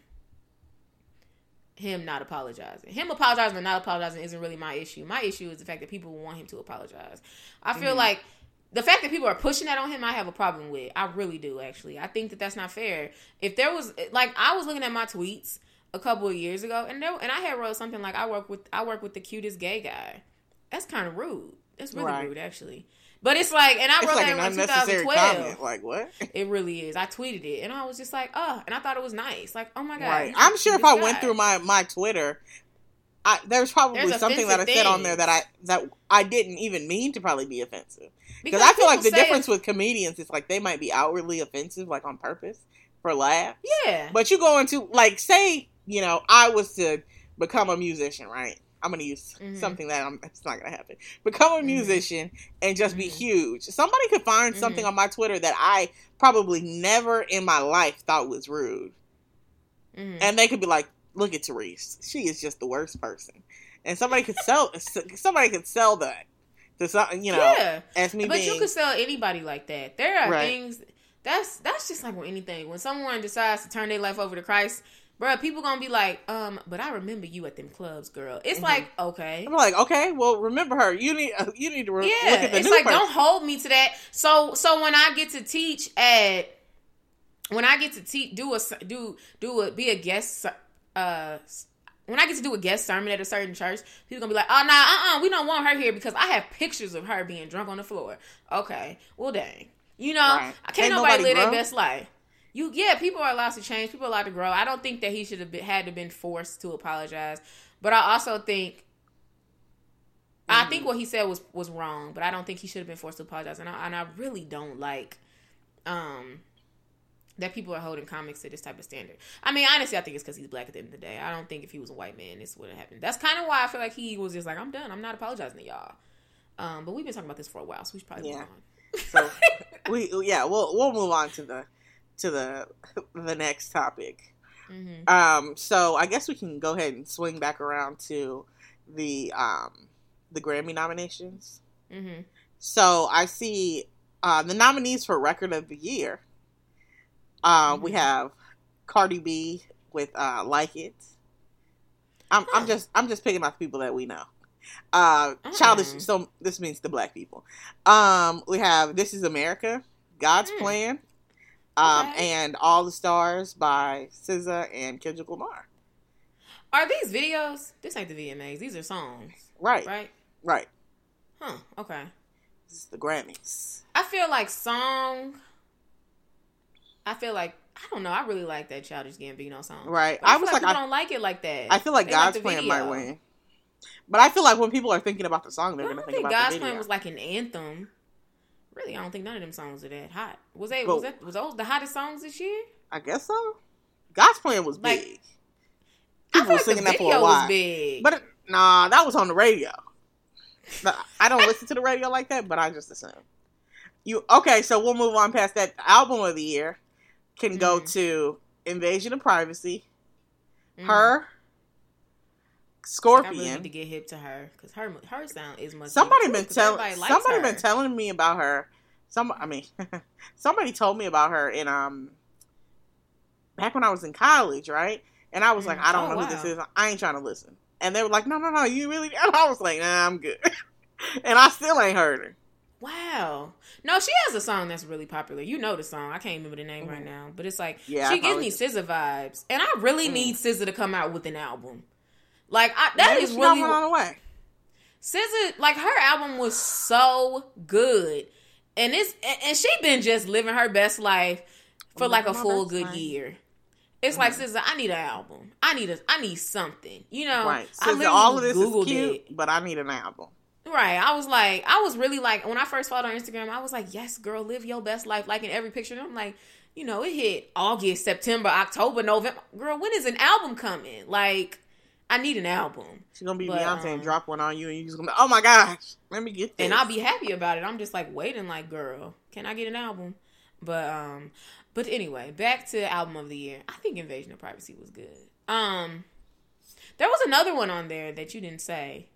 him not apologizing. Him apologizing or not apologizing isn't really my issue. My issue is the fact that people want him to apologize. I feel Mhm. like the fact that people are pushing that on him, I have a problem with. I really do, actually. I think that that's not fair. If there was, like, I was looking at my tweets a couple of years ago, and there, and I had wrote something like, "I work with, I work with the cutest gay guy." That's kind of rude. That's really Right. rude, actually. But it's like, and I wrote like that in unnecessary 2012. comment. Like what? It really is. I tweeted it, and I was just like, "Oh," and I thought it was nice. Like, "Oh my god!" Right. I'm sure if I went through my my Twitter, I there's probably There's something that I said on there that I that I didn't even mean to probably be offensive. Because I feel like the difference with comedians is like they might be outwardly offensive, like on purpose for laughs. yeah, But you go into like say, you know, I was to become a musician, right? I'm gonna use Mhm. something that I'm it's not gonna happen. Become a Mhm. musician and just be Mhm. huge. Somebody could find something Mhm. on my Twitter that I probably never in my life thought was rude. Mhm. And they could be like, look at Therese. She is just the worst person. And somebody could sell somebody could sell that to some you know yeah. as me But being you could sell anybody like that. There are Right. things that's that's just like with anything. When someone decides to turn their life over to Christ, bruh, people gonna be like, um, but I remember you at them clubs, girl. It's Mhm. like, okay. I'm like, okay, well, remember her. You need you need to re- Yeah, look at the it's like person. don't hold me to that. So so when I get to teach at when I get to teach do a do do a be a guest uh when I get to do a guest sermon at a certain church, people gonna be like, "Oh, nah, uh, uh we don't want her here because I have pictures of her being drunk on the floor." Okay, well, dang, you know, Right. I can't Ain't nobody, nobody live their best life. You, yeah, people are allowed to change. People are allowed to grow. I don't think that he should have been, had to been forced to apologize, but I also think I Mhm. think what he said was was wrong, but I don't think he should have been forced to apologize. And I, and I really don't like um that people are holding comics to this type of standard. I mean, honestly, I think it's because he's black at the end of the day. I don't think if he was a white man, this would have happened. That's kind of why I feel like he was just like, I'm done. I'm not apologizing to y'all. Um, but we've been talking about this for a while, so we should probably Yeah. move on. So we yeah, we'll we'll move on to the to the the next topic. hmm Um, so I guess we can go ahead and swing back around to the um the Grammy nominations. hmm So I see uh, the nominees for Record of the Year. Uh, We Mhm. have Cardi B with uh, "Like It." I'm, I'm just I'm just picking out the people that we know. Uh, Mm. childish. So this means the black people. Um, we have "This Is America," "God's Mm. Plan," um, Okay. and "All the Stars" by SZA and Kendrick Lamar. Are these videos? This ain't the VMAs. These are songs, Right, right? right. Huh. Okay. This is the Grammys. I feel like song. I feel like I don't know. I really like that Childish Gambino song. Right. But I, I feel was like like, I, don't like it like that. I feel like They God's Plan might video. win. But I feel like when people are thinking about the song, they're going to think think about God's the video. Plan was like an anthem. Really, I don't think none of them songs are that hot. Was they? But- was that? Was those the hottest songs this year? I guess so. God's Plan was Like, big. I People were like singing that for a while. But it- nah, that was on the radio. I don't listen to the radio like that, but I just assume. You okay? So we'll move on past that. Album of the year can go Mhm. to Invasion of Privacy, Mhm. her, Like, I Scorpion. really need to get hip to her because her her sound is much. somebody been telling somebody her. been telling me about her. Some I mean, somebody told me about her in um back when I was in college, right? And I was like, Mm. I don't Oh, know who this is. I ain't trying to listen. And they were like, No, no, no, you really? And I was like, Nah, I'm good. and I still ain't heard her. Wow. No, she has a song that's really popular. You know the song. I can't remember the name right now, but it's like Yeah, she gives me SZA vibes, and I really Mm. need SZA to come out with an album. Like I, that Maybe is really one on the way. SZA. Like her album was so good, and it's and- and she been just living her best life for like a full good life. year. It's like mm-hmm. SZA, I need an album. I need a I need something. You know, Right. I So all of this Googled is cute, it. but I need an album. Right. I was like, I was really like, when I first followed on Instagram, I was like, yes, girl, live your best life. Like in every picture. And I'm like, you know, it hit August, September, October, November. Girl, when is an album coming? Like, I need an album. She's gonna be But, Beyonce um, and drop one on you, and you just gonna be, oh my gosh, let me get this. And I'll be happy about it. I'm just like waiting, like, girl, can I get an album? But um, but anyway, back to album of the year. I think Invasion of Privacy was good. Um, there was another one on there that you didn't say.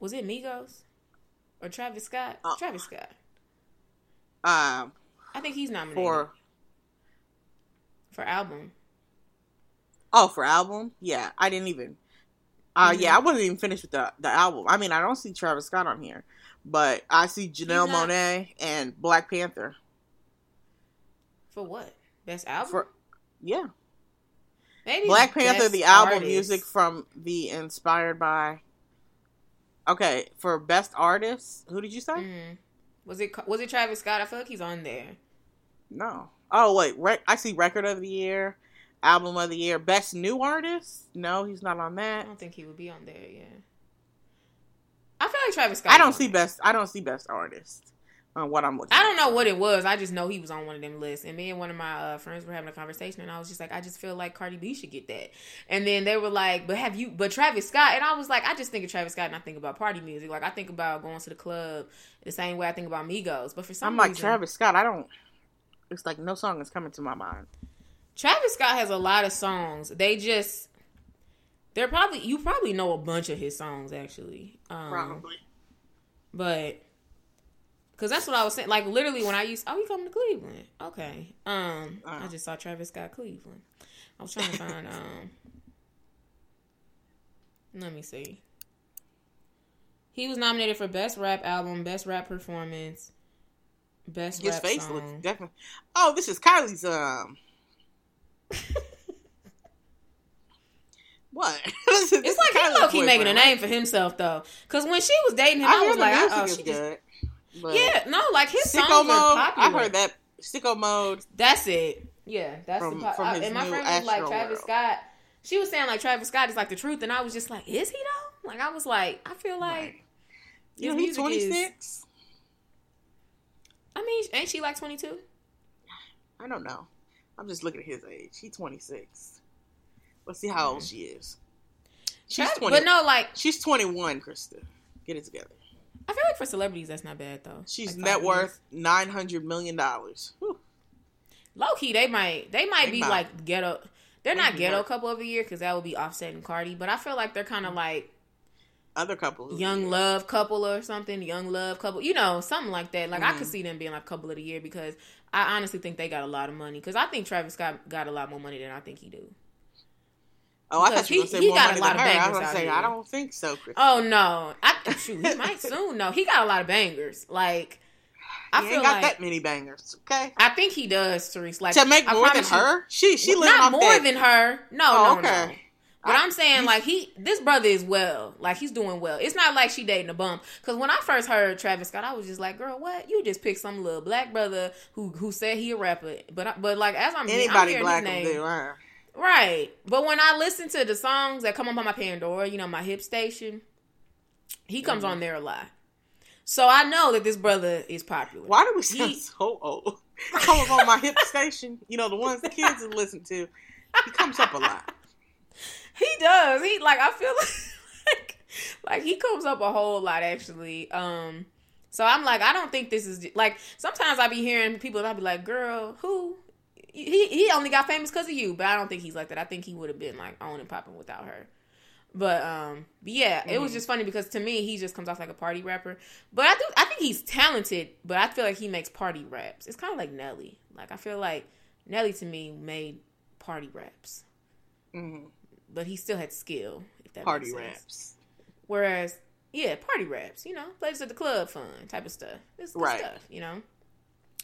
Was it Migos or Travis Scott? Uh, Travis Scott. um I think he's nominated for for album. oh for album. Yeah, I didn't even. Uh, yeah, I wasn't even finished with the the album. I mean, I don't see Travis Scott on here, but I see Janelle not- Monáe and Black Panther. For what? Best album? For yeah, Maybe Black Panther, the album artist. music from the inspired by. Okay, for best artist, who did you say? Mhm. Was it was it Travis Scott? I feel like he's on there. No. Oh wait, rec- I see record of the year, album of the year, best new artist. No, he's not on that. I don't think he would be on there. Yeah. I feel like Travis Scott. I don't see there. best. I don't see best artist on what I'm looking. I don't know what it was. I just know he was on one of them lists. And me and one of my uh, friends were having a conversation, and I was just like, I just feel like Cardi B should get that. And then they were like, But have you? But Travis Scott, and I was like, I just think of Travis Scott, and I think about party music. Like I think about going to the club the same way I think about Migos. But for some I'm like reason, Travis Scott. I don't. It's like no song is coming to my mind. Travis Scott has a lot of songs. They just they're probably you probably know a bunch of his songs actually. Um, But because that's what I was saying. Like literally when I used oh you coming to Cleveland. Okay. Um I Uh. just saw Travis Scott Cleveland. I was trying to find um let me see. He was nominated for Best Rap Album, Best Rap Performance, Best His Rap face Song. looks definitely. Oh, this is Kylie's. Um. what? It's like he low key making a name for himself though. Because when she was dating him, I, I, was like, oh, she just good. but yeah, no, like his songs mode. are popular. I heard that sicko mode. That's it. Yeah, that's From- the po- and my friend was like Travis World. Scott. She was saying like Travis Scott is like the truth, and I was just like, is he though? Like I was like, I feel like Right. You know, he's 26. I mean, ain't she like twenty two? I don't know. I'm just looking at his age. He's 26. Let's see how old she is. She's 20. But no, like She's 21, Krista. Get it together. I feel like for celebrities, that's not bad though. She's Like, net five worth nine hundred million dollars. Low key, they might they might They be might. like ghetto. They're not be ghetto hurt. couple of the year because that would be offsetting and Cardi. But I feel like they're kind of like Other couples, young love couple or something, young love couple, you know, something like that. Like I could Mhm. see them being like couple of the year because I honestly think they got a lot of money. Because I think Travis Scott got a lot more money than I think he do. Oh, I because thought you were he- he more got a lot of her. I bangers was gonna out say here. I don't think so, Krista. Oh no, I shoot, he might soon. No, he got a lot of bangers. Like I he feel ain't got like that many bangers. Okay, I think he does, Therese. Like to make I more than you- her, she she Well, not more than her. No, Oh, no, no. But I- I'm saying like he, this brother is well, like he's doing well. It's not like she dating a bum. Because when I first heard Travis Scott, I was just like, girl, what? You just picked some little black brother who who said he a rapper. But I- but like as I'm, I'm Anybody hearing black his will name, do. Huh? right? But when I listen to the songs that come up on my Pandora, you know, my hip station, he comes Mm-hmm. on there a lot. So I know that this brother is popular. Why do we sound He- so old? Come up on my hip station. You know the ones the kids listen to. He comes up a lot. He does. He like I feel like like he comes up a whole lot actually. Um so I'm like I don't think this is like sometimes I be hearing people and I be like, "Girl, who he he only got famous cuz of you." But I don't think he's like that. I think he would have been like on and popping without her. But um but yeah, it was Mhm. just funny because to me he just comes off like a party rapper. But I do I think he's talented, but I feel like he makes party raps. It's kind of like Nelly. Like I feel like Nelly to me made party raps hmm but he still had skill. If that Party raps. Whereas yeah, party raps. You know, plays at the club, fun type of stuff. It's good Right. stuff. You know,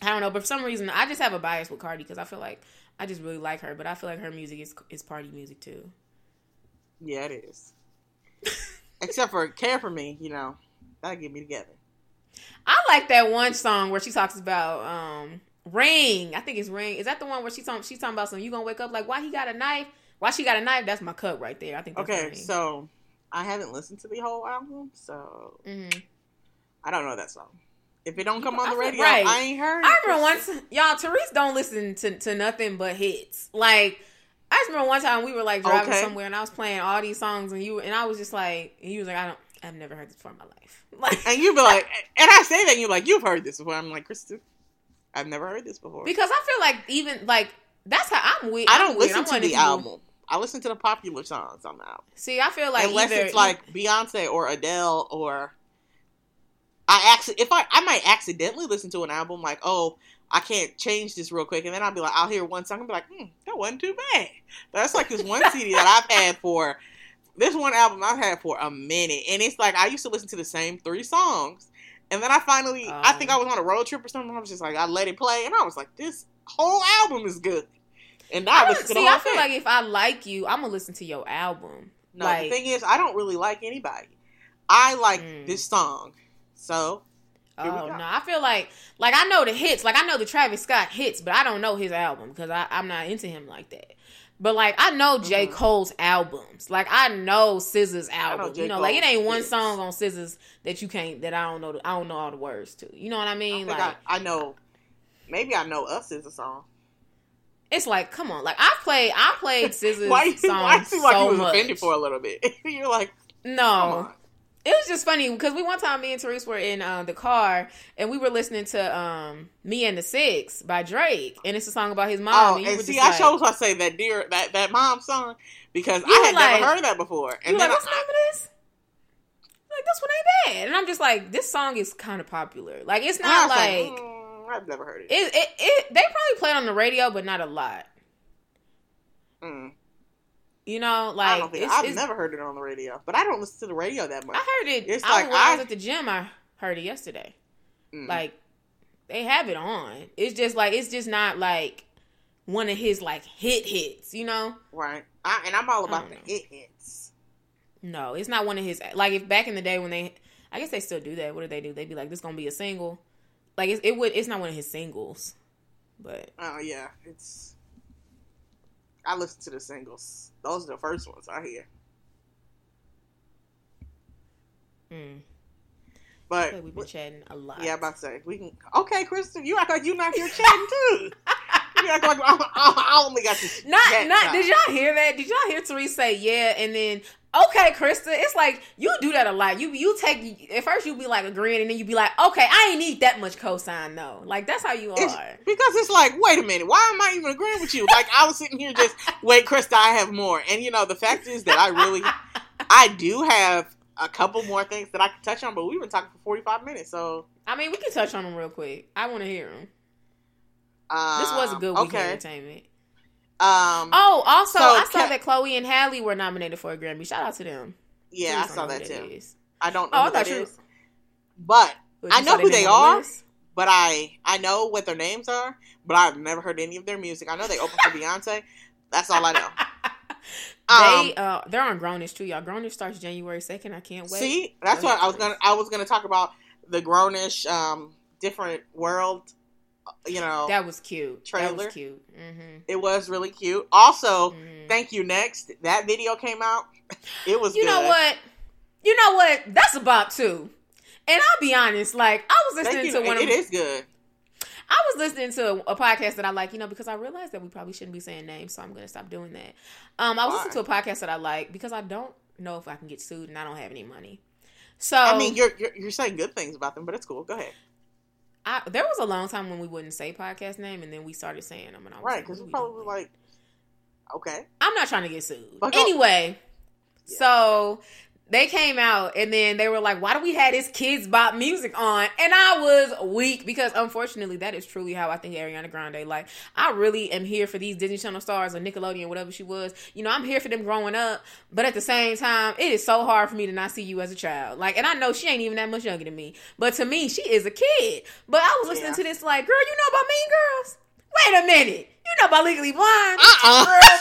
I don't know, but for some reason, I just have a bias with Cardi because I feel like I just really like her, but I feel like her music is is party music too. Yeah, it is. Except for "Care for Me," you know, that'll get me together. I like that one song where she talks about um ring. I think it's ring. Is that the one where she's talking? She's talking about something. You gonna wake up like why he got a knife? Why she got a knife? That's my cup right there. I think. That's Okay, so I haven't listened to the whole album, so Mhm. I don't know that song. If it don't come on the radio, right. I ain't heard. I remember once, y'all, Therese don't listen to, to nothing but hits. Like, I just remember one time we were like driving Okay. somewhere and I was playing all these songs and you and I was just like, and you was like, I don't, I've never heard this before in my life. Like, and you'd be like, and I say that, and you're like, you've heard this before. I'm like, Kristen, I've never heard this before. because I feel like even like that's how I'm weird. I don't listen I'm to one of the album. I listen to the popular songs on the album. See, I feel like Unless either, it's like Beyonce or Adele or I actually if I I might accidentally listen to an album like oh I can't change this real quick and then I'll be like I'll hear one song and be like hmm, that wasn't too bad. That's like this one CD that I've had for this one album I've had for a minute and it's like I used to listen to the same three songs and then I finally I think I Um. was on a road trip or something I was just like I let it play and I was like this whole album is good. And now I I, to the see, whole I feel thing. like if I like you, I'm gonna listen to your album. No, like, the thing is, I don't really like anybody. I like Mm. this song, so Oh no, I feel like like I know the hits, like I know the Travis Scott hits, but I don't know his album because I'm not into him like that. But like I know J Mhm. Cole's albums, like I know SZA's know album. J. You know, like it ain't one hits. song on SZA's that you can't that I don't know. I don't know all the words to. You know what I I, mean? think like I, I know. Maybe I know "Us" is a song. It's like come on, like I play I played SZA's Why? you- songs Why? it seem like you was much. offended for a little bit. You're like, come no, on. it was just funny because we one time me and Therese were in uh, the car and we were listening to um "Me and the Six by Drake, and it's a song about his mom. Oh, and and see, I like, chose I say that dear that that mom song because I had like- never heard that before, You and were then like, what's the I, name of this? Like this one ain't bad, and I'm just like, this song is kind of popular. Like it's not like mm, I've never heard it. it, it. It they probably play it on the radio, but not a lot. Mm. You know, I like don't think I've it's- never heard it on the radio, but I don't listen to the radio that much. I heard it. It's I like when I was at the gym. I heard it yesterday. Mm. Like they have it on. It's just like it's just not like one of his like hit hits. You know. right, I, and I'm all about the don't it hits. No, it's not one of his. Like if back in the day when they, I guess they still do that. What do they do? They'd be like, "This gonna be a single." Like it's, it would. It's not one of his singles, but Oh yeah, it's. I listen to the singles. Those are the first ones I hear. mm, But like we've been chatting a lot. yeah, I'm about to say we can. Okay, Kristen, you act like you not here chatting too. you act like I, I only got this. not not. time. Did y'all hear that? Did y'all hear Therese say yeah, and then okay, Krista? It's like you do that a lot. You you take at first you be like agreeing, and then you be like, okay, I ain't need that much cosign though. Like that's how you It's, are. because it's like, wait a minute, why am I even agreeing with you? Like I was sitting here just, wait, Krista, I have more. And you know, the fact is that I really, I do have a couple more things that I can touch on, but we've been talking for 45 minutes, so. I mean, we can touch on them real quick. I want to hear them. Um, This was a good week Okay. entertainment. Um, Oh, also, So, I saw Ca- that Chloe and Halle were nominated for a Grammy. Shout out to them. yeah, I saw that too. I don't know Oh, who that you- is. But But I know who they are. list? but I I know what their names are, but I've never heard any of their music. I know they opened for Beyonce. That's all I know. Um, they uh they're on Grownish too, y'all. Grownish starts January second. I can't wait. See, that's what I was gonna. I was gonna talk about the Grownish, um, different world. You know, that was cute. That Trailer. was cute. Mm-hmm. it was really cute. Also, Mhm. thank you. Next, that video came out. It was. You good. know what? You know what? That's a bop too. And I'll be honest, like I was listening to one It, of it is good. I was listening to a podcast that I like, you know, because I realized that we probably shouldn't be saying names, so I'm going to stop doing that. Um, I was Why? listening to a podcast that I like because I don't know if I can get sued and I don't have any money. So I mean, you're, you're you're saying good things about them, but it's cool. Go ahead. I, there was a long time when we wouldn't say podcast name, and then we started saying them, and I was Right? like, Because what we're probably like, okay. I'm not trying to get sued. Go- anyway, Yeah. so they came out and then they were like, "Why do we have this Kidz Bop music on?" And I was weak because unfortunately, that is truly how I think Ariana Grande. Like, I really am here for these Disney Channel stars or Nickelodeon, whatever she was. You know, I'm here for them growing up, but at the same time, it is so hard for me to not see you as a child. Like, and I know she ain't even that much younger than me, but to me, she is a kid. But I was listening Yeah. to this like, girl, you know about Mean Girls? Wait a minute, you know about Legally Blonde? Uh-uh.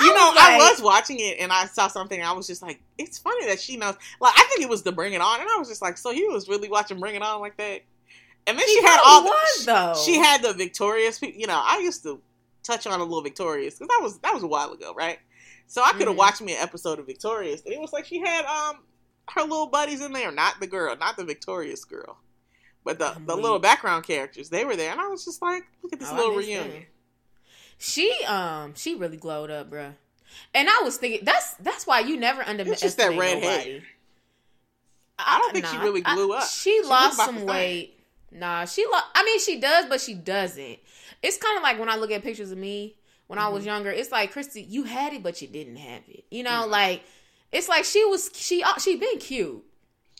You know, was I was watching it and I saw something. And I was just like, it's funny that she knows. Like, I think it was the Bring It On, and I was just like, so he was really watching Bring It On like that? And then she, She had all. The, was, though. She had the Victorious. You know, I used to touch on a little Victorious because that was that was a while ago, right? So I could have Mhm. watched me an episode of Victorious, and it was like she had um her little buddies in there, not the girl, not the Victorious girl, but the I'm the weak. little background characters. They were there, and I was just like, look at this Oh, little reunion. She um she really glowed up, bruh. And I was thinking that's that's why you never underestimate just that red hair. nobody. I don't think she really blew up. She, She lost some weight. Nah, she lo- I mean she does, but she doesn't. It's kind of like when I look at pictures of me when I was Mhm. younger. It's like Christy, you had it, but you didn't have it. You know, Mhm. like it's like she was she uh, she been cute.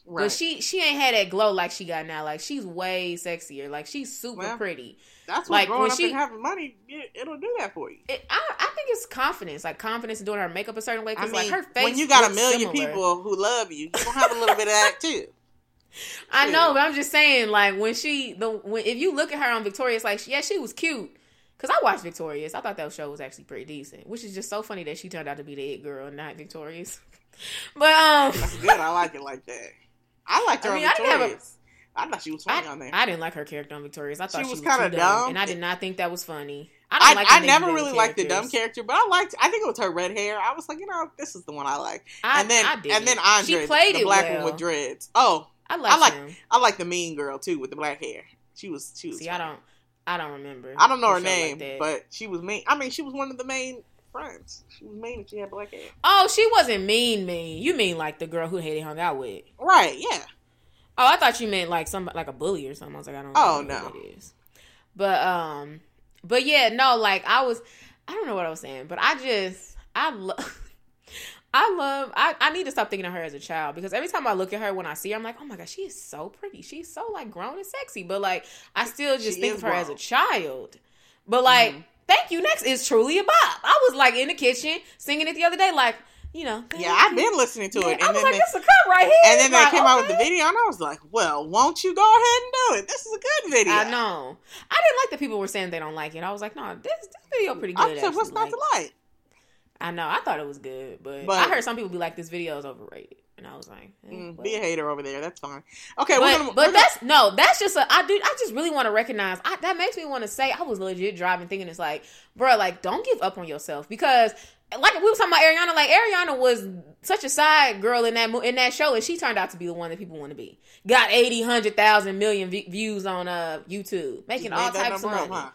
Right. But she she ain't had that glow like she got now. Like she's way sexier. Like she's super Well, pretty. That's what like, growing when up she- and having money, it, it'll do that for you. It, I, I think it's confidence, like confidence in doing her makeup a certain way. I Because mean, like her face, when you got a million similar. people who love you, you gonna have a little bit of that too. I know, but I'm just saying, like when she the when if you look at her on Victorious, like yeah, she was cute. Cause I watched Victorious, I thought that show was actually pretty decent. Which is just so funny that she turned out to be the it girl, and not Victorious. But um, That's good. I like it like that. I liked her I mean, on I didn't have a- Victorious. I thought she was funny I, on there. I didn't like her character on Victorious. I thought She she, was was, kinda dumb, dumb. and I did not think that was funny. I I, don't like. I never really Baby liked the dumb character, but I liked. I think it was her red hair. I was like, you know, this is the one I like. I, and then I and then Andre, she played the black well. one with dreads. Oh, I like. I like- him. I like the mean girl too with the black hair. She was. She was. See, I don't. I don't remember. I don't know her show like name, but she was mean. I mean, she was one of the main friends. She was mean and she had black hair. oh, she wasn't mean. Mean. You mean like the girl who Haiti hung out with? Right? Yeah. Oh, I thought you meant like some like a bully or something. I was like, I don't. Oh, know no. what that is. But um, but yeah, no, like I was, I don't know what I was saying, but I just I love. I love. I, I need to stop thinking of her as a child because every time I look at her when I see her, I'm like, oh my god, she is so pretty. She's so like grown and sexy. But like, I still just She think of her as a child. But like, Mhm. thank you. Next is truly a bop. I was like in the kitchen singing it the other day, like you know. Yeah, I've been listening to Yeah, it, I and was then like, they, this a cut right here. and then they Like, came out with the video, and I was like, well, won't you go ahead and do it? This is a good video. I know. I didn't like that people were saying they don't like it. I was like, no, this, this video pretty good. I said, what's not to Like, like? I know. I thought it was good, but, But- I heard some people be like, this video is overrated, and I was like, eh, Mm, be a hater over there. That's fine. Okay, we're But, gonna. but we're gonna- that's no, that's just a I do I just really want to recognize I, that makes me want to say I was legit driving thinking it's like, bro, like don't give up on yourself because like we were talking about Ariana, like Ariana was such a side girl in that in that show, and she turned out to be the one that people want to be. Got 80, 100,000 million v- views on uh YouTube, making all types of money. up, huh?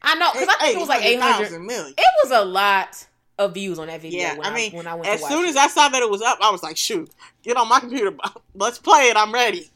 I know because I think it was like 800. 800,000 million. It was a lot of views on that video. Yeah, when I mean, when I went As to watch soon it. as I saw that it was up, I was like, shoot, get on my computer. Let's play it. I'm ready.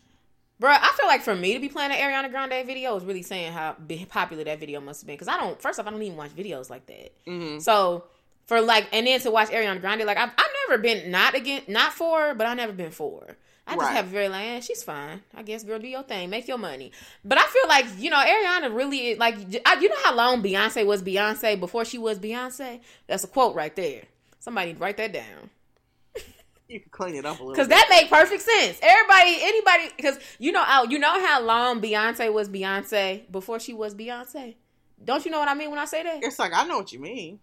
Bruh, I feel like for me to be playing an Ariana Grande video is really saying how popular that video must have been. Because I don't, first off, I don't even watch videos like that. hmm So for like, and then to watch Ariana Grande, like I've, I've never been not again, not for but I've never been for. I just Right. have very like, eh, she's fine. I guess, girl, do your thing, make your money. But I feel like you know, Ariana really like, I, you know how long Beyonce was Beyonce before she was Beyonce. That's a quote right there. Somebody write that down. You can clean it up a little. Because that make perfect sense. Everybody, anybody, because you know how you know how long Beyonce was Beyonce before she was Beyonce. Don't you know what I mean when I say that? It's like I know what you mean.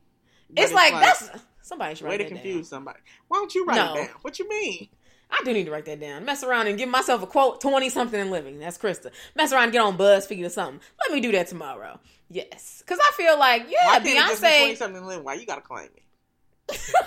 But It's, like, that's somebody should way to confuse down. somebody. Why don't you write No. it down? What you mean? I do need to write that down. Mess around and give myself a quote twenty something and living. That's Krista. Mess around and get on BuzzFeed or something. Let me do that tomorrow. Yes, because I feel like yeah, Why can't it just be Beyonce. 20 something living? Why you gotta claim it?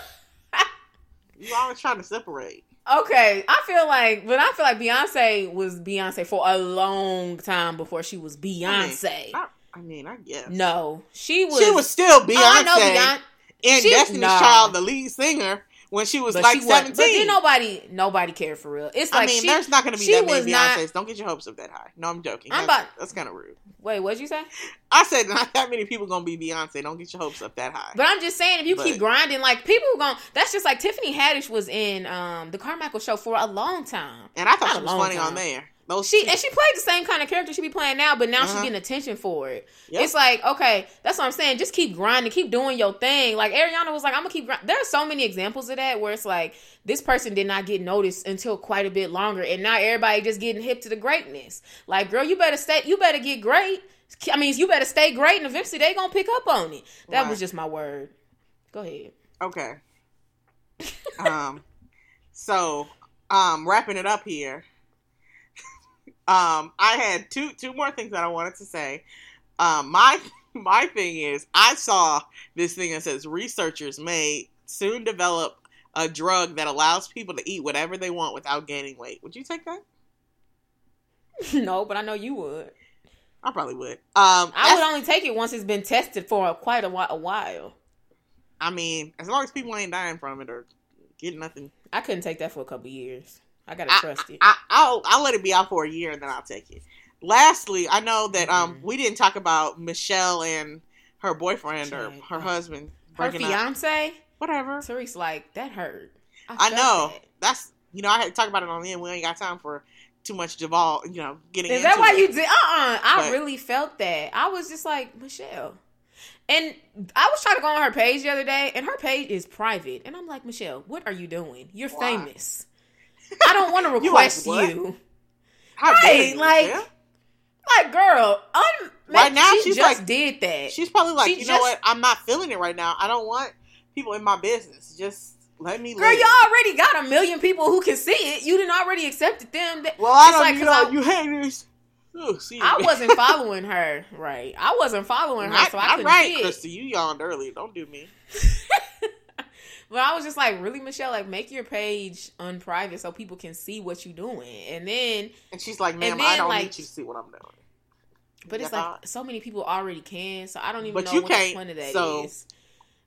You always trying to separate. Okay, I feel like, but I feel like Beyonce was Beyonce for a long time before she was Beyonce. I, I mean, I guess. no, she was. She was still Beyonce Oh, I know Beyonce. In she- Destiny's nah. Child, the lead singer, when she was But like she seventeen. but then nobody, nobody cared for real. It's like I mean, she, there's not going to be that many was not- Beyonces. Don't get your hopes up that high. No, I'm joking. I'm that's, about- that's kind of rude. Wait, what'd you say? I said not that many people going to be Beyonce. Don't get your hopes up that high. But I'm just saying, if you But- keep grinding, like people going, that's just like Tiffany Haddish was in um the Carmichael show for a long time. and I thought not she was funny time. on there. She and she played the same kind of character she be playing now, but now she's Uh-huh. getting attention for it. Yep. It's like okay, that's what I'm saying. Just keep grinding, keep doing your thing. Like Ariana was like, I'm gonna keep. Grind. There are so many examples of that where it's like this person did not get noticed until quite a bit longer, and now everybody just getting hip to the greatness. Like, girl, you better stay. You better get great. I mean, you better stay great, and eventually they gonna pick up on it. That Right. was just my word. Go ahead. Okay. um, so, um, wrapping it up here. Um, I had two two more things that I wanted to say. Um, my my thing is, I saw this thing that says researchers may soon develop a drug that allows people to eat whatever they want without gaining weight. Would you take that? no, but I know you would. I probably would. Um, I would only take it once it's been tested for quite a while, a while. I mean, as long as people ain't dying from it or getting nothing, I couldn't take that for a couple years. I gotta I- trust it. I, I'll I'll let it be out for a year and then I'll take it. Lastly, I know that um Mhm. we didn't talk about Michelle and her boyfriend or her husband Her breaking up. fiance, Whatever. Therese, like that hurt. I felt know that. that's you know I had to talk about it on the end. We ain't got time for too much Duval. You know, getting Is that why it. you did? Uh, uh I But- really felt that. I was just like Michelle, and I was trying to go on her page the other day, and her page is private, and I'm like Michelle, what are you doing? You're Why? famous. I don't want to You like request you. How Right, like? Like, girl, un- Right now, she she's just like- did that. she's probably like, she you know what? I'm not feeling it right now. I don't want people in my business. Just let me. Girl, live. you already got a million people who can see it. You didn't already accepted them. That- Well, I don't. like, you know, I- you haters. Oh, see, I wasn't following her, right? I wasn't following her, so I couldn't right, see it. Krista. You yawned early. Don't do me. But I was just like, really, Michelle, like make your page unprivate so people can see what you're doing. And then, And she's like, "Ma'am, And I don't like- need you to see what I'm doing." but it's like so many people already can, so I don't even But know you what the point of that is. so-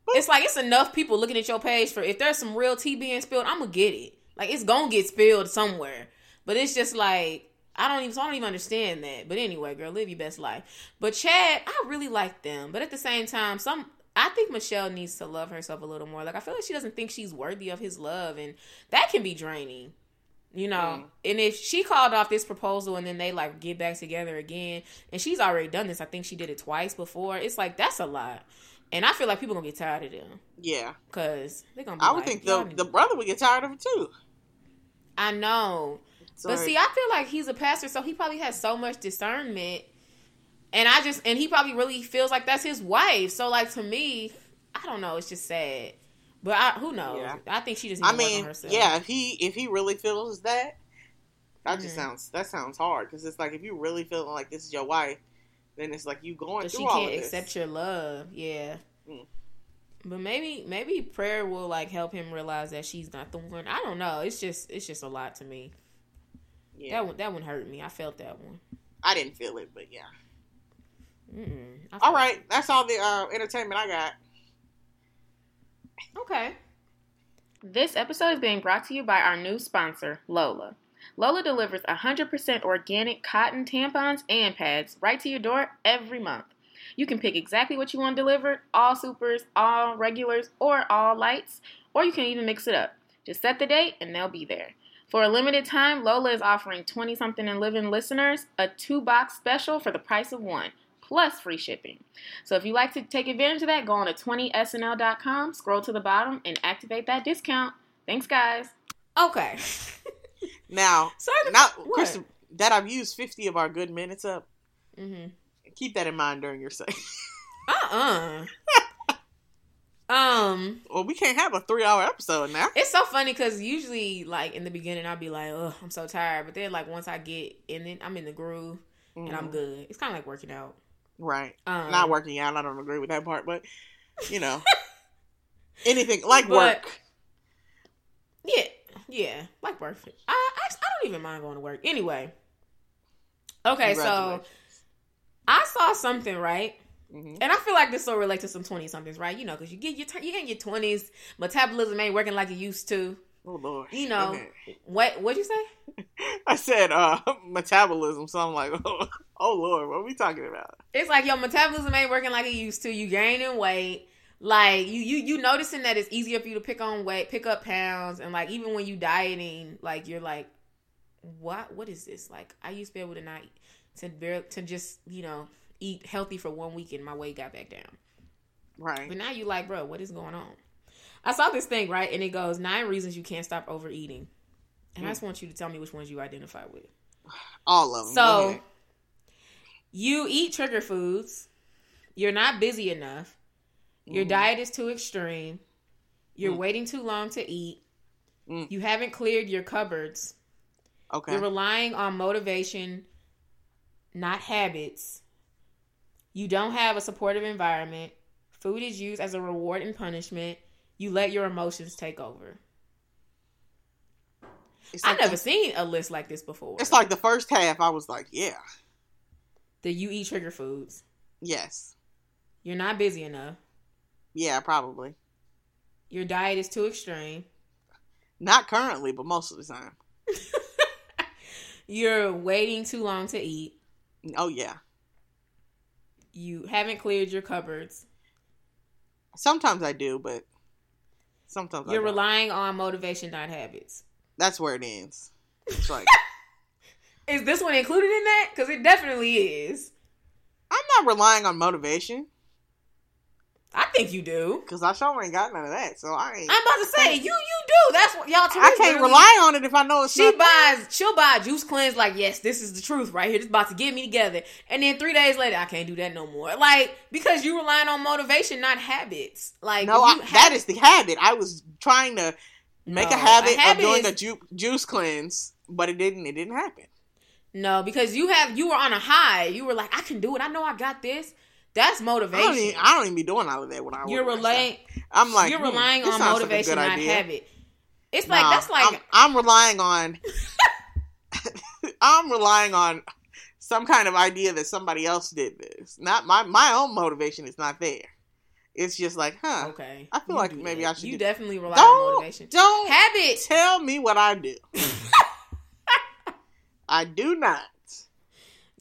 It's like it's enough people looking at your page for if there's some real tea being spilled, I'm gonna get it. Like it's gonna get spilled somewhere. But it's just like I don't even so I don't even understand that. But anyway, girl, live your best life. But Chad, I really like them. But at the same time, some I think Michelle needs to love herself a little more. Like I feel like she doesn't think she's worthy of his love, and that can be draining. You know, Mm. and if she called off this proposal and then they like get back together again, and she's already done this, I think she did it twice before. It's like that's a lot, and I feel like people gonna get tired of them Yeah, because they're gonna. I would like, think the the brother would get tired of it too. I know, So, but see, I feel like he's a pastor, so he probably has so much discernment, and I just and he probably really feels like that's his wife. So like to me, I don't know. It's just sad, but I, who knows? Yeah. I think she just. Needs I to work on mean, herself. yeah, if he if he really feels that, that just Mhm. sounds that sounds hard because it's like if you really feeling like this is your wife, then it's like you going but through she all can't of this. accept your love. Yeah. Mm. But maybe maybe prayer will like help him realize that she's not the one. I don't know. It's just it's just a lot to me. yeah, That one that one hurt me. I felt that one. I didn't feel it, but yeah. All felt right, that's all the uh, entertainment I got. Okay. This episode is being brought to you by our new sponsor, Lola. Lola delivers 100% organic cotton tampons and pads right to your door every month. You can pick exactly what you want delivered all supers, all regulars, or all lights, or you can even mix it up. Just set the date and they'll be there. For a limited time, Lola is offering 20 something and living listeners a two box special for the price of one, plus free shipping. So if you'd like to take advantage of that, go on to 20snl.com, scroll to the bottom, and activate that discount. Thanks, guys. Okay. Now, So not that I've used fifty of our good minutes up. Mm-hmm. Keep that in mind during your say. Uh uh Um, well, we can't have a three-hour episode now. it's so funny because usually, like in the beginning, I'll be like, "Oh, I'm so tired," but then, like once I get in it, I'm in the groove and I'm Mhm. good. It's kind of like working out. Right. Um, Not working out. I don't agree with that part, but you know, anything like But- work. Yeah, yeah, like work. I, I I don't even mind going to work anyway. Okay, so I saw something right Mhm. And I feel like this so relate to some twenty somethings, right? You know, because you get your you in your twenties, metabolism ain't working like it used to. Oh lord. You know, Okay. what what'd you say? I said uh metabolism, so I'm like, oh, oh lord, what are we talking about? It's like your metabolism ain't working like it used to. You gaining weight. Like you you you noticing that it's easier for you to pick on weight, pick up pounds, and like even when you dieting, like you're like, what what is this? Like I used to be able to not to bear, to just you know eat healthy for one week and my weight got back down. Right. But now you like, bro, what is going on? I saw this thing right, and it goes nine reasons you can't stop overeating, and I just want you to tell me which ones you identify with. All of them. So you eat trigger foods. You're not busy enough. Your Mhm. diet is too extreme. You're Mm. waiting too long to eat. Mm. You haven't cleared your cupboards. Okay. You're relying on motivation, not habits. You don't have a supportive environment. Food is used as a reward and punishment. You let your emotions take over. It's I've never the- seen a list like this before. It's like the first half. I was like, yeah, that you eat trigger foods. yes, You're not busy enough. yeah, probably Your diet is too extreme. not currently, but most of the time. You're waiting too long to eat. Oh yeah. You haven't cleared your cupboards. Sometimes I do, but sometimes You're relying on motivation, not habits. That's where it ends. It's like Is this one included in that? Because it definitely is. I'm not relying on motivation I think you do. because I sure ain't got none of that. So I ain't. I'm about to say you you do. That's what y'all. I can't rely on it if I know it's She buys. She'll buy a juice cleanse. Like yes, this is the truth right here. This is about to get me together. And then three days later, I can't do that no more. Like because you relying on motivation, not habits. Like no, I, that the habit. I was trying to make No, a habit, a habit of doing is- a ju- juice cleanse, but it didn't. It didn't happen. No, because you have you were on a high. You were like, I can do it. I know I got this. That's I motivation. don't, even, I don't even be doing all of that when I you're relying. I'm like you're hmm, relying this on like motivation, idea. habit. It's like Nah, that's like I'm, I'm relying on. I'm relying on some kind of idea that somebody else did this. Not my my own motivation is not there. It's just like, huh? okay. I feel like maybe that. I should You do- definitely rely on Don't motivation. don't Habit. tell me what I do. I do not.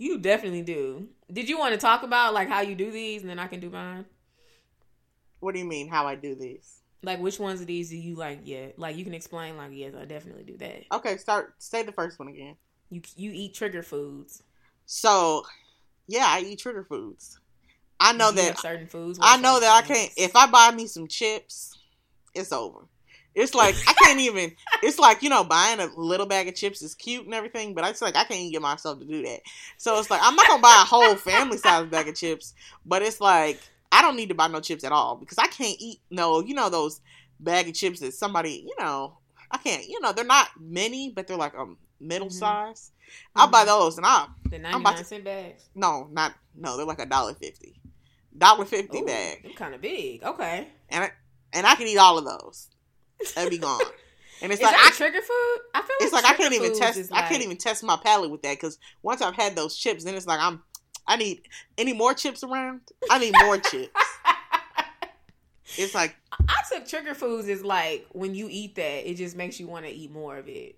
You definitely do. Did you want to talk about like how you do these, and then I can do mine? What do you mean? How I do these? Like which ones of these do you like? Yeah, like you can explain. Like yes, I definitely do that. Okay, start. Say the first one again. You you eat trigger foods. So, yeah, I eat trigger foods. I know you that certain foods. I know that I can't. If I buy me some chips, it's over. It's like I can't even. It's like you know, buying a little bag of chips is cute and everything, but I just like I can't even get myself to do that. So it's like I'm not gonna buy a whole family size bag of chips, but it's like I don't need to buy no chips at all because I can't eat no. You know those bag of chips that somebody you know I can't. You know they're not many, but they're like a middle Mhm. size. I'll buy Mhm. those and I the ninety I'm about to- cent bags. no not no they're like a dollar fifty, dollar fifty Ooh, bag. they're kind of big. Okay. and I, and I can eat all of those. That'd be gone. And it's Is like that I, a trigger food? I feel like it's like I can't even test. is I can't even test my palate with that because once I've had those chips, then it's like I'm. I need any more chips around. I need more chips. It's like I took trigger foods is like when you eat that, it just makes you want to eat more of it.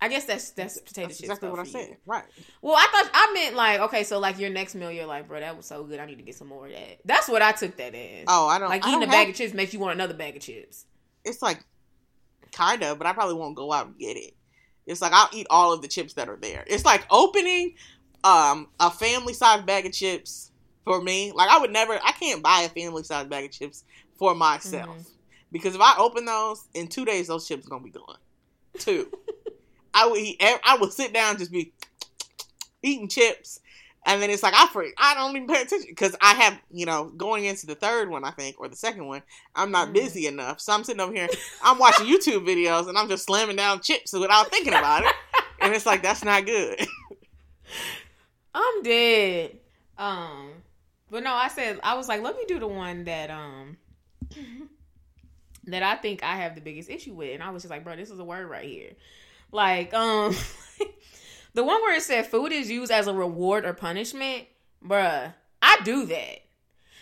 I guess that's that's potato that's chips. exactly what I for you. Right. Well, I thought I meant like okay, so like your next meal, you're like, bro, that was so good. I need to get some more of that. That's what I took that as. Oh, I don't. like eating a don't bag have- of chips makes you want another bag of chips. It's like kind of, but I probably won't go out and get it. It's like I'll eat all of the chips that are there. It's like opening um a family size bag of chips for me. Like I would never. I can't buy a family size bag of chips for myself Mhm. because if I open those in two days, those chips are gonna be gone. Two. I would eat. I would sit down and just be eating chips. And then it's like I freak. I don't even pay attention because I have, you know, going into the third one, I think, or the second one, I'm not Mhm. busy enough. So I'm sitting over here, I'm watching YouTube videos, and I'm just slamming down chips without thinking about it. And it's like that's not good. I'm dead. Um, but no, I said I was like, let me do the one that um that I think I have the biggest issue with, and I was just like, bro, this is a word right here. Like, um, the one where it said food is used as a reward or punishment, bruh. I do that.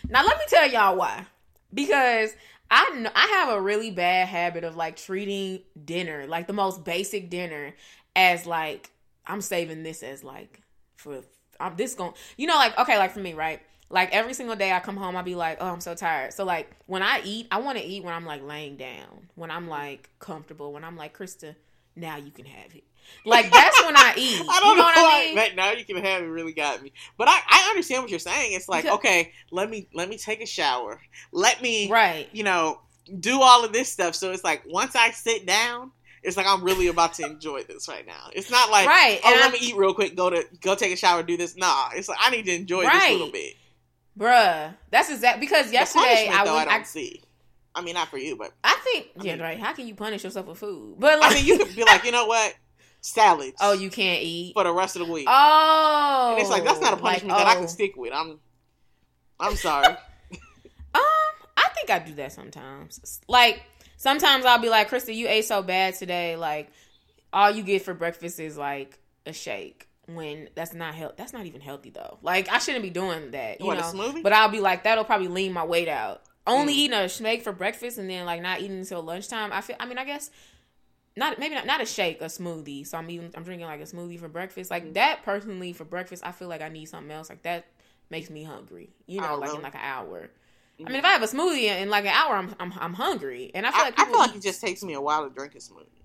Now let me tell y'all why. Because I know, I have a really bad habit of like treating dinner, like the most basic dinner, as like I'm saving this as like for I'm this going you know like okay like for me right like every single day I come home I'll be like oh I'm so tired so like when I eat I want to eat when I'm like laying down when I'm like comfortable when I'm like Krista now you can have it like that's when I eat. I don't you know, know, what I mean? now you can have it really got me. But I, I understand what you're saying. It's like, okay, let me let me take a shower. Let me Right. you know, do all of this stuff. So it's like once I sit down, it's like I'm really about to enjoy this right now. It's not like Right, oh and let I'm- me eat real quick, go to go take a shower, do this. Nah. It's like I need to enjoy this a little bit. Bruh. That's exact because yesterday I went I I, see. I mean not for you, but I think I yeah, mean- right. How can you punish yourself with food? But like I mean you could be like, you know what? Salads. Oh, you can't eat. for the rest of the week. Oh. and it's like that's not a punishment like, that I oh. can stick with. I'm I'm sorry. Um, I think I do that sometimes. Like sometimes I'll be like, Krista, you ate so bad today. Like all you get for breakfast is like a shake. When that's not health, that's not even healthy though. Like I shouldn't be doing that, you a know. smoothie? But I'll be like, that'll probably lean my weight out. Only Mm. eating a shake for breakfast and then like not eating until lunchtime. I feel. I mean, I guess not maybe not not a shake, a smoothie. So I'm eating. I'm drinking like a smoothie for breakfast. Mm. Like that personally for breakfast, I feel like I need something else. Like that makes me hungry. You know, like in like an hour. I mean, if I have a smoothie in like an hour, I'm I'm, I'm hungry, and I feel like I feel like it just takes me a while to drink a smoothie.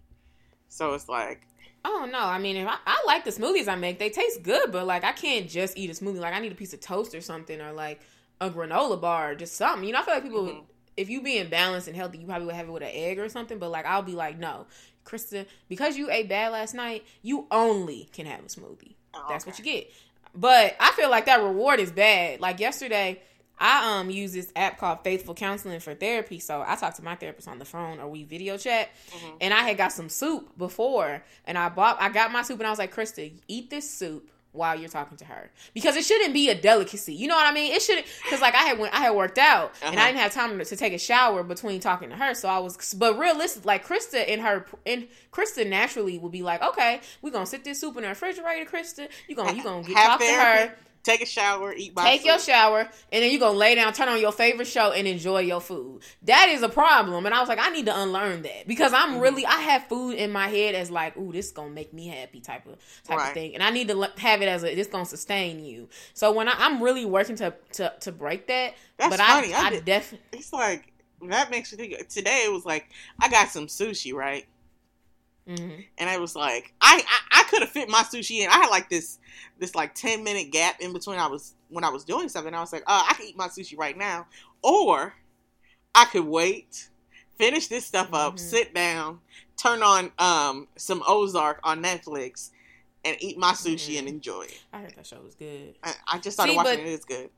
So it's like Oh no! I mean, if I, I like the smoothies I make, they taste good, but like I can't just eat a smoothie. Like I need a piece of toast or something, or like a granola bar, or just something. You know, I feel like people, Mhm. If you being balanced and healthy, you probably would have it with an egg or something. But like I'll be like, no, Krista, because you ate bad last night, you only can have a smoothie. oh, That's okay. what you get. But I feel like that reward is bad. Like yesterday, I um use this app called Faithful Counseling for therapy. So I talk to my therapist on the phone or we video chat. Mhm. And I had got some soup before, and I bought I got my soup, and I was like, Krista, eat this soup while you're talking to her because it shouldn't be a delicacy. You know what I mean? It shouldn't because like I had when I had worked out and Uh-huh. I didn't have time to, to take a shower between talking to her, so I was. But realistic, like Krista in her and Krista naturally would be like, okay, we're gonna sit this soup in the refrigerator, Krista. You gonna you gonna get, talk to her. Take a shower, eat my Take your shower and then you're gonna lay down, turn on your favorite show, and enjoy your food. That is a problem, and I was like, I need to unlearn that because I'm Mm-hmm. really I have food in my head as like, ooh, this is gonna make me happy type of type Right. of thing, and I need to have it as a this gonna sustain you. So when I, I'm really working to to to break that, That's but funny. I I I, definitely It's like that makes me think. Today it was like I got some sushi, right? Mm-hmm. And I was like, I I, I could have fit my sushi in. I had like this this like ten minute gap in between. I was when I was doing something. I was like, oh, I can eat my sushi right now, or I could wait, finish this stuff up, Mhm. sit down, turn on um some Ozark on Netflix, and eat my sushi Mhm. and enjoy it. I heard that show was good. I, I just started See, watching it. It's good.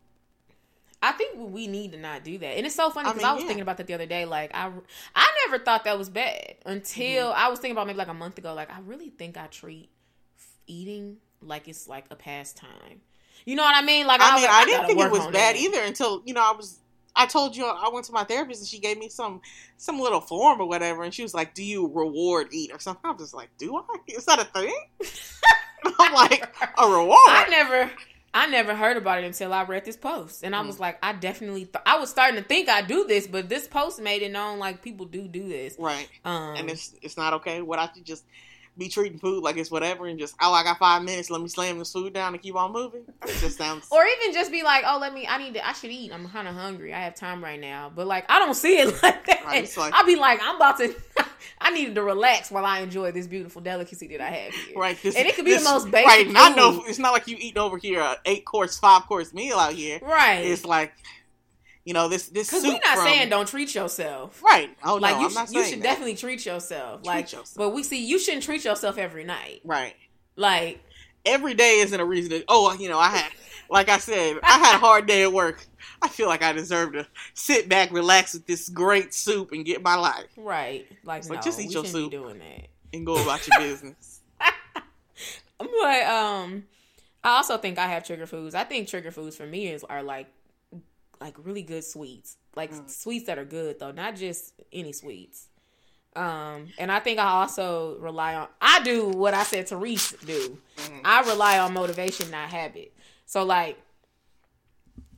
I think we need to not do that. And it's so funny I because mean, I, was yeah. thinking about that the other day. Like I, I never thought that was bad until Mm-hmm. I was thinking about maybe like a month ago. Like I really think I treat eating like it's like a pastime. You know what I mean? Like I was mean, like, I didn't think it was bad that. either until you know I was. I told you I went to my therapist and she gave me some some little form or whatever, and she was like, "Do you reward eat or something?" I'm just like, "Do I? Is that a thing?" I'm like, "A reward." I never, I never heard about it until I read this post, and I Mm. was like, I definitely, th- I was starting to think I do this, but this post made it known like people do do this. right, Um, and it's it's not okay. What I should just be treating food like it's whatever, and just oh, I got five minutes. Let me slam this food down and keep on moving. It just sounds. Or even just be like, oh, let me. I need to. I should eat. I'm kind of hungry. I have time right now. But like, I don't see it like that. Right, like- I'll be like, I'm about to. I needed to relax while I enjoy this beautiful delicacy that I have here. Right, this, And it could be the most basic Right, not no. It's not like you eating over here a eight course, five course meal out here. Right. It's like, you know, this this Because we're not from- saying don't treat yourself. Right. Oh like no, you, I'm not sh- you should that. definitely treat yourself. Like, yourself. but we see you shouldn't treat yourself every night. Right. Like, Every day isn't a reason to. Oh, you know, I had, like I said, I had a hard day at work. I feel like I deserve to sit back, relax with this great soup, and get my life right? Like, no, like, just eat your soup. doing that. and go about your business. But um, I also think I have trigger foods. I think trigger foods for me is are like like really good sweets, like Mm. sweets that are good though, not just any sweets. Um, and I think I also rely on. I do what I said Therese do. Mhm. I rely on motivation, not habit. So like,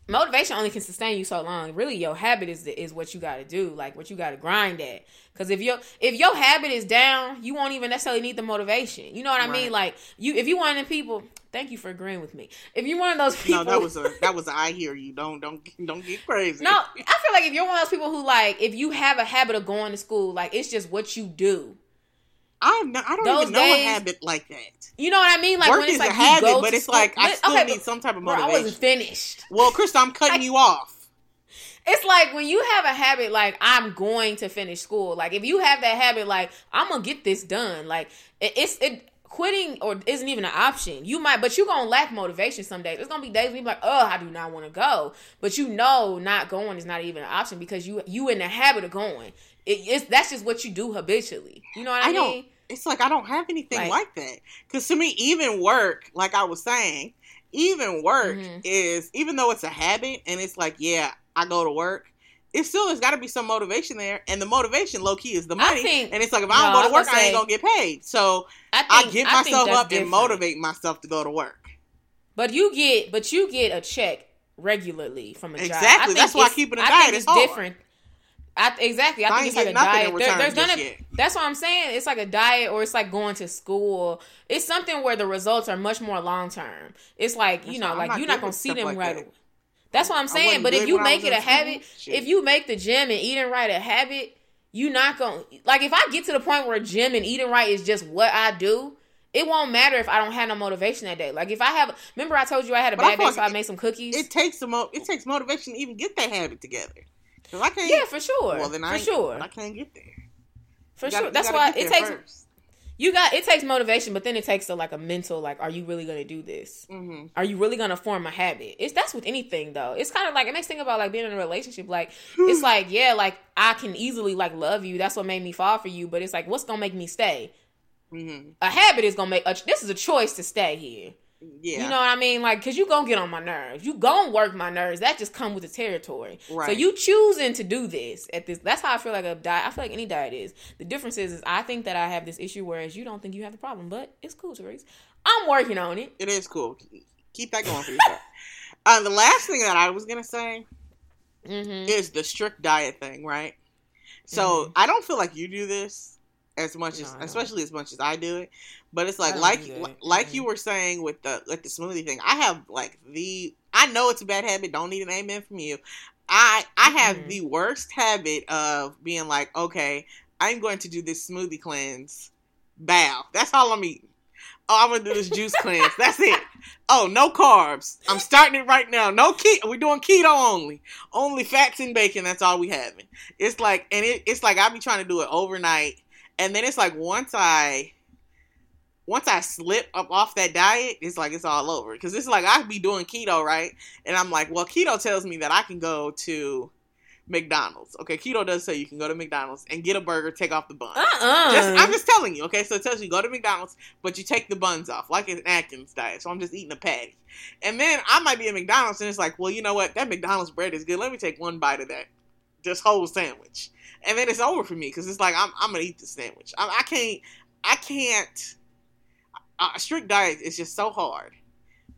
motivation only can sustain you so long. Really, your habit is the, is what you got to do, like what you got to grind at. Because if your if your habit is down, you won't even necessarily need the motivation. You know what I mean? Like you, if you one of the people, thank you for agreeing with me. If you're one of those people, No, that was a that was a, I hear you. Don't don't don't get crazy. no, I feel like if you're one of those people who like, if you have a habit of going to school, like it's just what you do. I'm not, I don't Those even know days- a habit like that. You know what I mean? Like Work when it's is like a habit, but it's school- like I still okay, need some type of bro, I motivation. wasn't finished. well, Chris, I'm cutting I- you off. It's like when you have a habit like I'm going to finish school. Like if you have that habit like I'm gonna get this done. Like it, it's it quitting or isn't even an option. You might, but you're gonna lack motivation some days. There's gonna be days where you be like, oh, I do not want to go. But you know, not going is not even an option because you you in the habit of going. It, it's that's just what you do habitually. You know what I, I mean? It's like I don't have anything Like- like, that. Because to me, even work, like I was saying, even work Mhm. is even though it's a habit and it's like, yeah, I go to work. It still has got to be some motivation there, and the motivation, low key, is the money. think- and it's like if I don't I go to work, gonna I ain't gonna get paid. So I, I think, get I myself up and motivate myself to go to work. But you get, but you get a check regularly from a job. Exactly. That's why keeping a I diet is it's hard. I, exactly. I, I think it's like a getting nothing in diet. There- there's just gonna—that's what I'm saying. It's like a diet, or it's like going to school. It's something where the results are much more long term. It's like you know, like not you're not gonna see them like right that. away. That's what I'm saying. But if you make it a school. habit, Shit. if you make the gym and eating right a habit, you're not gonna like. If I get to the point where gym and eating right is just what I do. It won't matter if I don't have no motivation that day. Like if I have, remember I told you I had a But bad day, like so I made some cookies. It takes some. Mo- it takes motivation to even get that habit together. Cause I can't. yeah, for sure. Well, then for I ain't- sure. I can't get there. For gotta- sure. That's why it takes first. you got it takes motivation, but then it takes a, like a mental like, are you really gonna do this? Mhm. Are you really gonna form a habit? It's that's with anything though. It's kind of like makes me think about like being in a relationship. Like it's like yeah, like I can easily like love you. That's what made me fall for you. But it's like what's gonna make me stay? Mhm. A habit is gonna make a, this is a choice to stay here. Yeah. You know what I mean? Like, cause you gonna get on my nerves. You gonna work my nerves. That just come with the territory. Right. So you choosing to do this at this. That's how I feel like a diet. I feel like any diet is. The difference is, is I think that I have this issue, whereas you don't think you have the problem. But it's cool, Therese. I'm working on it. It is cool. Keep that going for yourself. uh, the last thing that I was gonna say Mm-hmm. is the strict diet thing, right? So I don't feel like you do this as much No, as, especially as much as I do it. But it's like like like you were saying with the like the smoothie thing. I have like the I know it's a bad habit. Don't need an amen from you. I I have Mhm. the worst habit of being like, okay, I'm going to do this smoothie cleanse. Bow. That's all I'm eating. Oh, I'm gonna do this juice cleanse. That's it. Oh, no carbs. I'm starting it right now. No keto. We're doing keto only. Only fats and bacon. That's all we having. It's like, and it, it's like I be trying to do it overnight, and then it's like once I, once I slip up off that diet, it's like it's all over. Because it's like I be doing keto right, and I'm like, well, keto tells me that I can go to McDonald's. Okay, keto does say you can go to McDonald's and get a burger, take off the bun. Uh-uh. Just, I'm just telling you, okay? So it tells you go to McDonald's, but you take the buns off, like an Atkins diet. So I'm just eating a patty. And then I might be at McDonald's and it's like, well, you know what? That McDonald's bread is good. Let me take one bite of that, just whole sandwich. And then it's over for me because it's like, I'm, I'm going to eat the sandwich. I, I can't, I can't, a strict diet is just so hard.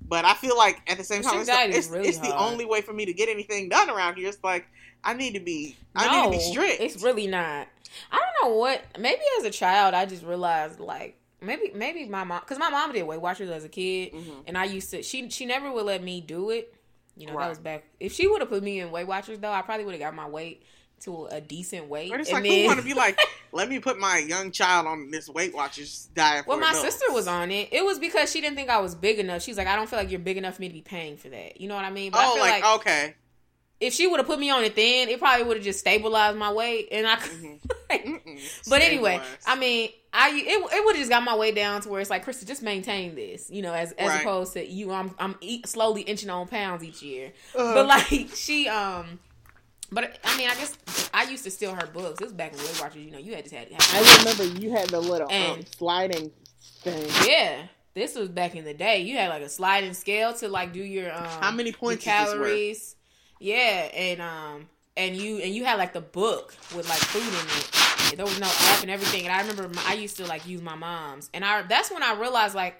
But I feel like at the same time, it's, is it's, really it's the only way for me to get anything done around here. It's like, I need to be, I need to be strict. It's really not. I don't know what. Maybe as a child, I just realized like maybe maybe my mom because my mom did Weight Watchers as a kid, Mhm. and I used to. She she never would let me do it. You know Right. that was back. If she would have put me in Weight Watchers though, I probably would have got my weight to a decent weight. But it's and like, then, who want to be like, let me put my young child on this Weight Watchers diet? Well, my adults. sister was on it. It was because she didn't think I was big enough. She's like, I don't feel like you're big enough for me to be paying for that. You know what I mean? But I Oh, feel like, like okay. If she would have put me on it then, it probably would have just stabilized my weight, and I. Mhm. like, Mm-mm. But anyway, Stabilized. I mean, I it, it would have just got my way down to where it's like, Krista, just maintain this, you know, as as Right. opposed to you. I'm I'm eat, slowly inching on pounds each year, Uh, but like she um. But I mean, I guess I used to steal her books. This was back in Weight Watchers. You know, you had to have. I remember you had the little um, sliding thing. yeah, this was back in the day. You had like a sliding scale to like do your um How many your points is this worth? calories. Yeah, and um and you and you had like the book with like food in it. There was no app and everything. And I remember my, I used to like use my mom's, and I that's when I realized like,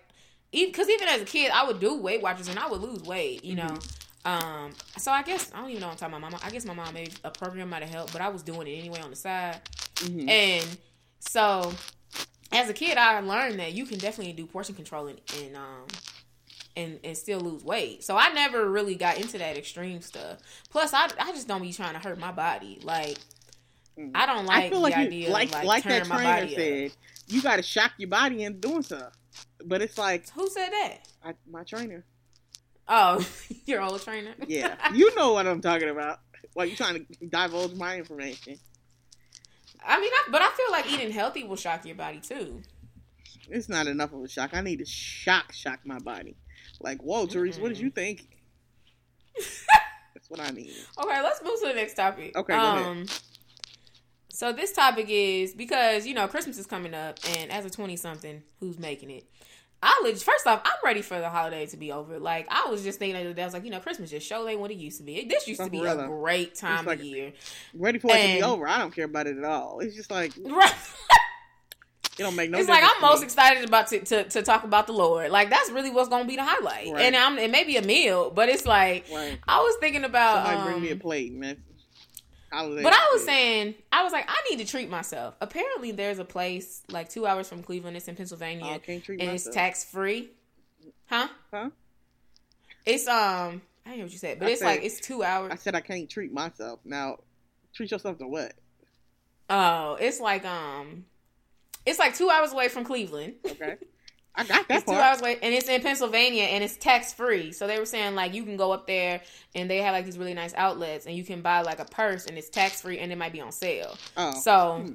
because even as a kid, I would do Weight Watchers and I would lose weight, you know. Um, so I guess I don't even know what I'm talking about. My mom, I guess my mom made a program might have helped, but I was doing it anyway on the side. Mhm. And so, as a kid, I learned that you can definitely do portion control and, and um and and still lose weight. So I never really got into that extreme stuff. Plus, I I just don't be trying to hurt my body. Like. I don't like I feel the like idea you, like of like, like that trainer body up. said, you got to shock your body into doing stuff. But it's like Who said that? I, my trainer. Oh, your old trainer. Yeah, you know what I'm talking about. Like you trying to divulge my information. I mean, I, but I feel like eating healthy will shock your body too. It's not enough of a shock. I need to shock shock my body. Like, whoa, Therese, what did you think? That's what I mean. Okay, let's move to the next topic. Okay. Um, so this topic is because you know Christmas is coming up, and as a twenty something who's making it, I leg- first off, I'm ready for the holiday to be over. Like I was just thinking the other day, I was like, you know, Christmas just show ain't what it used to be. This used to be a great time like- of year, Ready for it to be over. I don't care about it at all. It's just like it don't make no. Sense. It's like I'm most excited about to, to to talk about the Lord. Like that's really what's gonna be the highlight, Right. and I'm it may be a meal, but it's like Right. I was thinking about Somebody bring me a um, plate, man. But I was saying, I was like, I need to treat myself. Apparently, there's a place like two hours from Cleveland. It's in Pennsylvania, Oh, I can't treat and it's tax free. Huh? Huh? It's um, I don't know what you said, but I it's said- like it's two hours. I said I can't treat myself. Now, treat yourself to what? Oh, it's like um, it's like two hours away from Cleveland. Okay, I got that It's two hours away, and it's in Pennsylvania, and it's tax free. So they were saying like you can go up there, and they have like these really nice outlets, and you can buy like a purse, and it's tax free, and it might be on sale. Oh, So Hmm.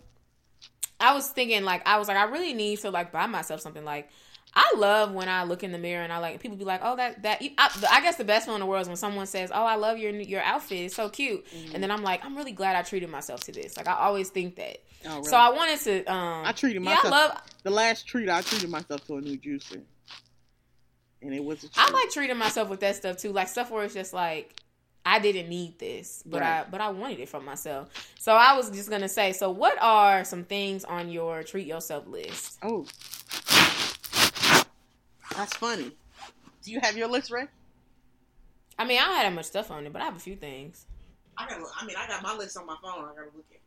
I was thinking like I was like I really need to like buy myself something like I love when I look in the mirror and I like people be like oh that that I, I guess the best one in the world is when someone says oh I love your your outfit it's so cute Mhm. and then I'm like I'm really glad I treated myself to this like I always think that oh, really? so I wanted to um I treated yeah myself. I love the last treat I treated myself to a new juicer, and it was a treat. I like treating myself with that stuff too like stuff where it's just like I didn't need this, but Right. I but I wanted it for myself. So I was just gonna say, so what are some things on your treat yourself list? Oh, that's funny. Do you have your list ready? I mean, I don't have that much stuff on it, but I have a few things. I got. I mean, I got my list on my phone. I gotta look at.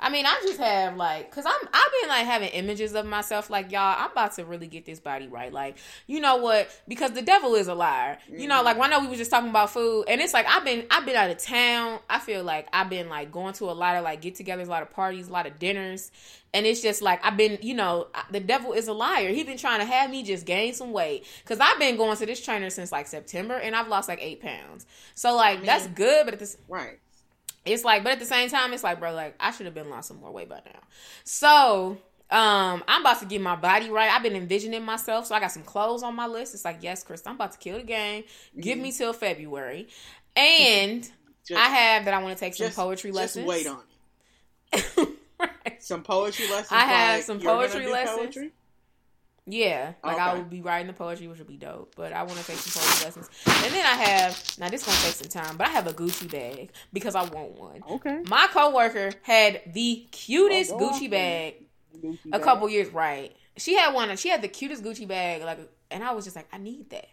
I mean, I just have like, cause I'm I've been like having images of myself like y'all. I'm about to really get this body right. Like, you know what? Because the devil is a liar. You know, like I know we were just talking about food, and it's like I've been I've been out of town. I feel like I've been like going to a lot of like get-togethers, a lot of parties, a lot of dinners, and it's just like I've been, you know, the devil is a liar. He's been trying to have me just gain some weight because I've been going to this trainer since like September, and I've lost like eight pounds. So like I that's good, but at this Right. It's like, but at the same time, it's like, bro, like I should have been lost some more weight by now. So, um, I'm about to get my body right. I've been envisioning myself, so I got some clothes on my list. It's like, yes, Chris, I'm about to kill the game. Give Mhm. me till February, and Just, I have that I want to take some just- poetry just lessons. wait on it. right. Some poetry lessons. I have like, some poetry lessons. Poetry? Yeah, like I Okay. will be writing the poetry, which would be dope. But I want to take some poetry lessons, and then I have now this gonna take some time, but I have a Gucci bag because I want one. Okay. My coworker had the cutest Oh, Gucci bag Gucci a bag. couple years right. She had one. She had the cutest Gucci bag, like, and I was just like, I need that.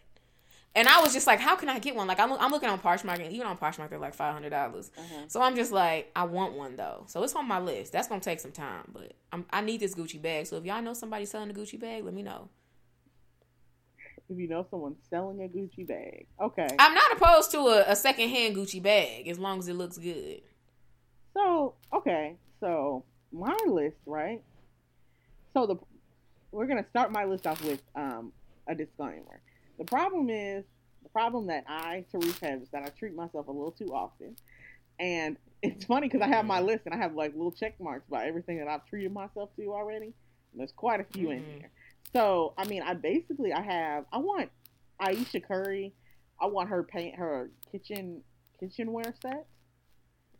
And I was just like, how can I get one? Like, I'm, I'm looking on Poshmark, and even on Poshmark, they're like five hundred dollars. Uh-huh. So I'm just like, I want one though. So it's on my list. That's gonna take some time, but I'm, I need this Gucci bag. So if y'all know somebody selling a Gucci bag, let me know. If you know someone selling a Gucci bag, okay. I'm not opposed to a, a secondhand Gucci bag as long as it looks good. So okay, so my list, right? So the we're gonna start my list off with um, a disclaimer. The problem is the problem that I, Therese, have is that I treat myself a little too often, and it's funny because I have my list and I have like little check marks by everything that I've treated myself to already. And there's quite a few in Mhm. here. So I mean, I basically I have I want Ayesha Curry. I want her paint her kitchen kitchenware set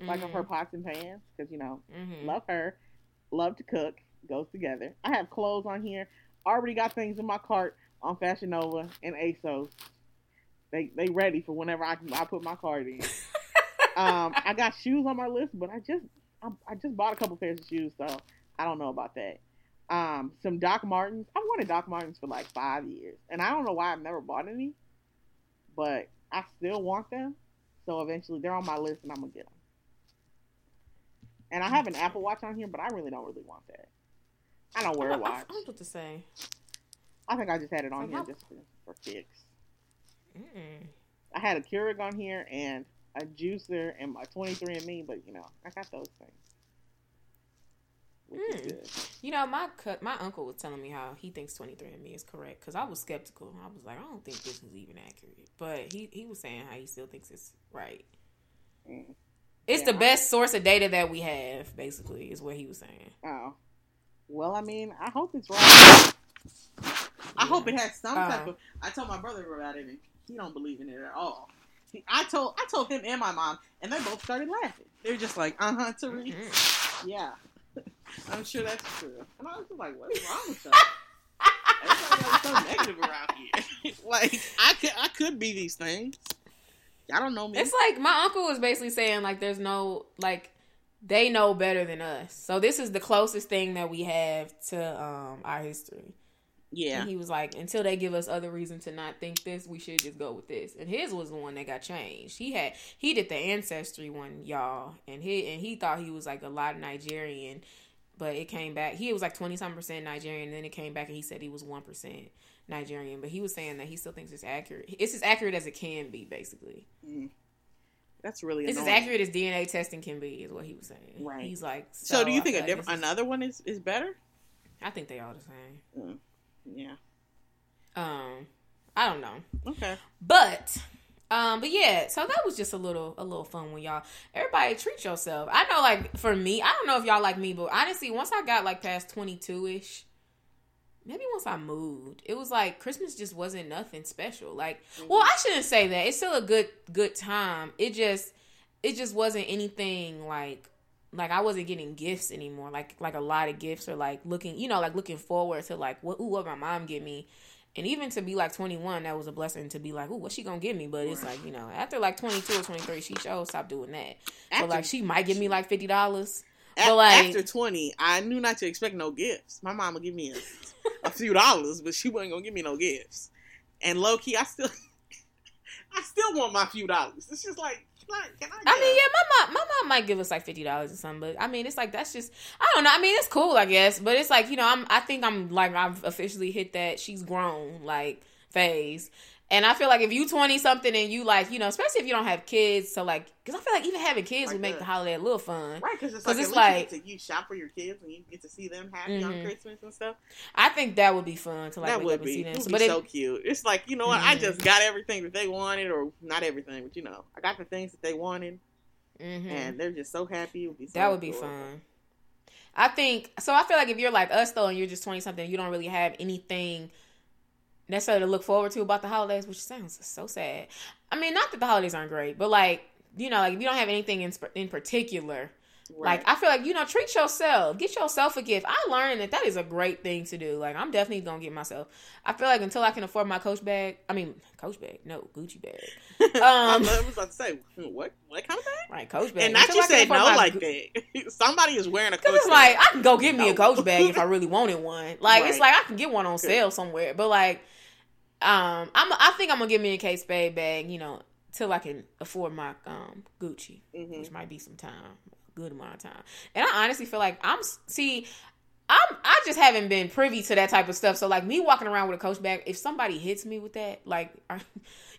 like of her pots and pans because you know Mhm. love her love to cook goes together i have clothes on here already got things in my cart on fashion nova and asos they they ready for whenever i, I put my card in um i got shoes on my list but i just I, I just bought a couple pairs of shoes so i don't know about that um some doc martens I've wanted doc martens for like five years and i don't know why i've never bought any but I still want them. So eventually, they're on my list, and I'm gonna get them. And I have an Apple Watch on here, but I really don't really want that. I don't wear a watch. I, I was about to say. I think I just had it on So here how- just for, for kicks. Mm. I had a Keurig on here and a juicer and my 23andMe, but you know, I got those things. Mm. You know, my cu- my uncle was telling me how he thinks 23andMe is correct because I was skeptical. I was like, I don't think this is even accurate. But he, he was saying how he still thinks it's right. Mm. It's Yeah. the best source of data that we have, basically, is what he was saying. Oh. Well, I mean, I hope it's right. I hope it has some Uh. type of. I told my brother about it, and he don't believe in it at all. He, I told I told him and my mom, and they both started laughing. They were just like, "Uh huh, Tariq, Mhm. yeah, I'm sure that's true." And I was just like, "What is wrong with y'all? Everybody else is so negative around here. like, I could I could be these things. Y'all don't know me. It's like my uncle was basically saying like there's no like they know better than us. So this is the closest thing that we have to um our history. Yeah, And he was like, until they give us other reason to not think this, we should just go with this. And his was the one that got changed. He had he did the ancestry one, y'all, and he and he thought he was like a lot of Nigerian, but it came back. He was like twenty something percent Nigerian. And then it came back and he said he was one percent Nigerian. But he was saying that he still thinks it's accurate. It's as accurate as it can be, basically. Mm. that's really It's as accurate as DNA testing can be, is what he was saying. Right. He's like, So, do you think a different another one is is better? I think they all the same. Yeah. Um, I don't know. Okay. But um, but yeah, so that was just a little a little fun with y'all. Everybody treat yourself. I know like for me, I don't know if y'all like me, but honestly, once I got like past twenty two ish, maybe once I moved, it was like Christmas just wasn't nothing special. Like well, I shouldn't say that. It's still a good good time. It just it just wasn't anything like like I wasn't getting gifts anymore. Like like a lot of gifts or like looking, you know, like looking forward to like what ooh, what my mom get me. And even to be like 21, that was a blessing to be like, ooh, what's she gonna give me? But it's like, you know, after like 22 or 23, she sure stopped doing that. After, so like, she might give me like $50. a- but, like- after twenty, I knew not to expect no gifts. My mom would give me a, a few dollars, but she wasn't gonna give me no gifts. And low key, I still, I still want my few dollars. It's just like, I? Can I, I mean, yeah, my mom, my mom might give us like fifty dollars or something, but I mean, it's like that's just I don't know. I mean, it's cool, I guess, but it's like you know, I'm I think I'm like I've officially hit that she's grown like phase, and I feel like if you twenty something and you like you know, especially if you don't have kids, so like because I feel like even having kids Like would make the holiday a little fun. Right, because it's 'Cause like it's like- you, get to, you shop for your kids and you get to see them happy on Mhm. Christmas and stuff. I think that would be fun to like that would be, see it them. would So, be but it, so cute. It's like you know what? I Mhm. just got everything that they wanted, or not everything, but you know, I got the things that they wanted, mhm. and they're just so happy. So That would be adorable. fun. I think so. I feel like if you're like us though, and you're just twenty something, you don't really have anything necessarily to look forward to about the holidays, which sounds so sad. I mean, not that the holidays aren't great, but like you know, like if you don't have anything in in particular, Right. like I feel like you know, treat yourself, get yourself a gift. I learned that that is a great thing to do. Like I'm definitely gonna get myself. I feel like until I can afford my Coach bag, I mean Coach bag, no Gucci bag, I um, was about to say what what kind of bag? right? Coach bag, And not Until you said no like Gu- that. Somebody is wearing a coach. it's like I can go get me a coach bag if I really wanted one. Like it's like I can get one on sale somewhere. But like, um, I'm I think I'm gonna give me a Kate Spade bag. You know, till I can afford my um Gucci, Mhm. which might be some time, good amount of time. And I honestly feel like I'm see. I'm I just haven't been privy to that type of stuff. So like me walking around with a coach bag, if somebody hits me with that, like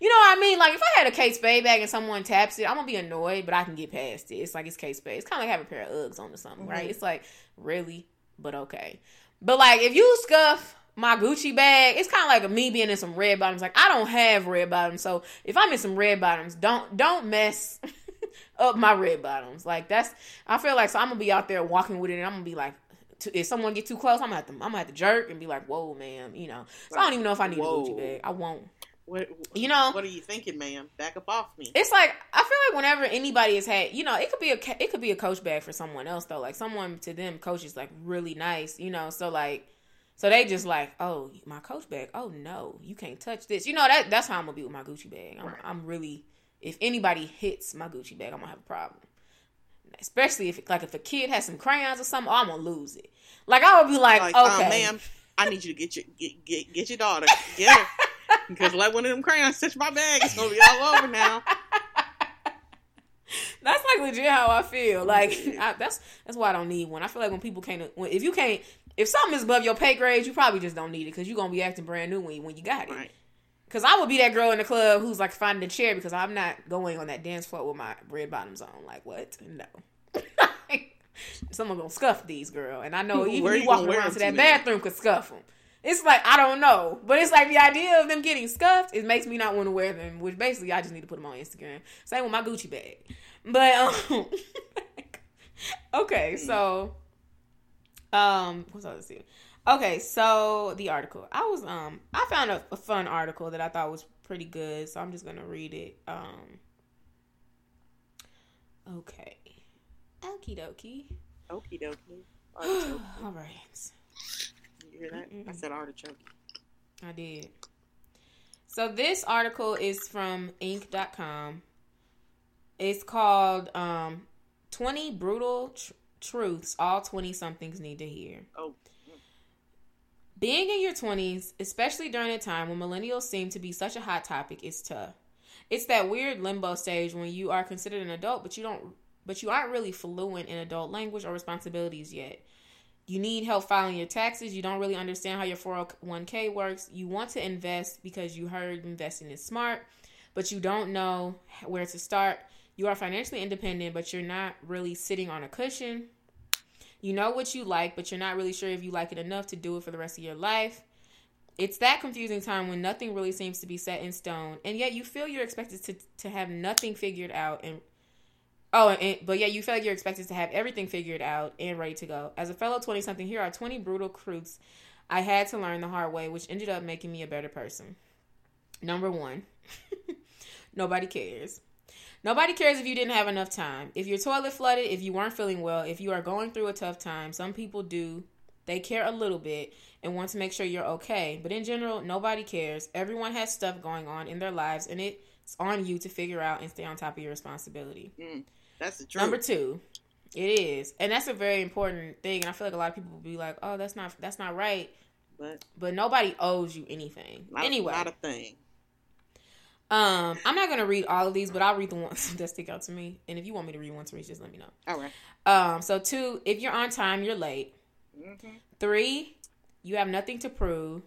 you know what I mean? Like if I had a Kate Spade bag and someone taps it, I'm gonna be annoyed, but I can get past it. It's like it's Kate Spade. It's kinda like having a pair of Uggs on or something, right? Mhm. It's like, really? But okay. But like if you scuff my Gucci bag, it's kinda like me being in some red bottoms. Like I don't have red bottoms, so if I'm in some red bottoms, don't don't mess up my red bottoms. Like that's I feel like so I'm gonna be out there walking with it, and I'm gonna be like, to, if someone get too close, I'm gonna have to I'm gonna have to jerk and be like, whoa, ma'am, you know. So I don't even know if I need Whoa. a Gucci bag. I won't. What, You know, what are you thinking, ma'am? Back up off me. it's like I feel like whenever anybody has had, you know, it could be a it could be a coach bag for someone else though. Like someone to them, coach is like really nice, you know. So like, so they just like, oh, my coach bag. Oh no, you can't touch this. You know that that's how I'm gonna be with my Gucci bag. I'm, Right. I'm really, if anybody hits my Gucci bag, I'm gonna have a problem. Especially if like if a kid has some crayons or something, oh, I'm gonna lose it. Like I would be like, like, uh, okay, ma'am, I need you to get your get get, get your daughter. Get her. Because like one of them crayons touch my bag, it's gonna be all over now. That's like legit how I feel. Like I, that's that's why I don't need one. I feel like when people can't, when, if you can't, if something is above your pay grade, you probably just don't need it because you're gonna be acting brand new when you, when you got it. Right. Cause I would be that girl in the club who's like finding a chair because I'm not going on that dance floor with my red bottoms on. Like what? No. Someone gonna scuff these, girl. And I know even Where you walking around to that bathroom could scuff them. It's like I don't know, but it's like the idea of them getting scuffed. It makes me not want to wear them. Which basically I just need to put them on Instagram. Same with my Gucci bag. But um, okay, so um, what's I saying? Okay, so the article I was um I found a, a fun article that I thought was pretty good, so I'm just gonna read it. Um, okay, okie dokie. Okie dokie. All right. You hear that? I Mm-mm. said artichoke. I did. So this article is from Inc.com. It's called um, 20 Brutal Tr- Truths All 20 Somethings Need to Hear. Oh. Being in your 20s, especially during a time when millennials seem to be such a hot topic, is tough. It's that weird limbo stage when you are considered an adult, but you don't but you aren't really fluent in adult language or responsibilities yet. You need help filing your taxes. You don't really understand how your 401k works. You want to invest because you heard investing is smart, but you don't know where to start. You are financially independent, but you're not really sitting on a cushion. You know what you like, but you're not really sure if you like it enough to do it for the rest of your life. It's that confusing time when nothing really seems to be set in stone, and yet you feel you're expected to, to have nothing figured out and Oh, and, but yeah, you feel like you're expected to have everything figured out and ready to go. As a fellow 20 something, here are 20 brutal truths I had to learn the hard way, which ended up making me a better person. Number one, nobody cares. Nobody cares if you didn't have enough time. If your toilet flooded, if you weren't feeling well, if you are going through a tough time, some people do. They care a little bit and want to make sure you're okay. But in general, nobody cares. Everyone has stuff going on in their lives, and it's on you to figure out and stay on top of your responsibility. Mm, that's the truth. Number two, it is, and that's a very important thing. And I feel like a lot of people will be like, "Oh, that's not that's not right," but but nobody owes you anything. not, anyway, not a thing. Um, I'm not gonna read all of these, but I'll read the ones that stick out to me. And if you want me to read one to read, just let me know. All right. Um, so two, if you're on time, you're late. Mm-hmm. Three, you have nothing to prove.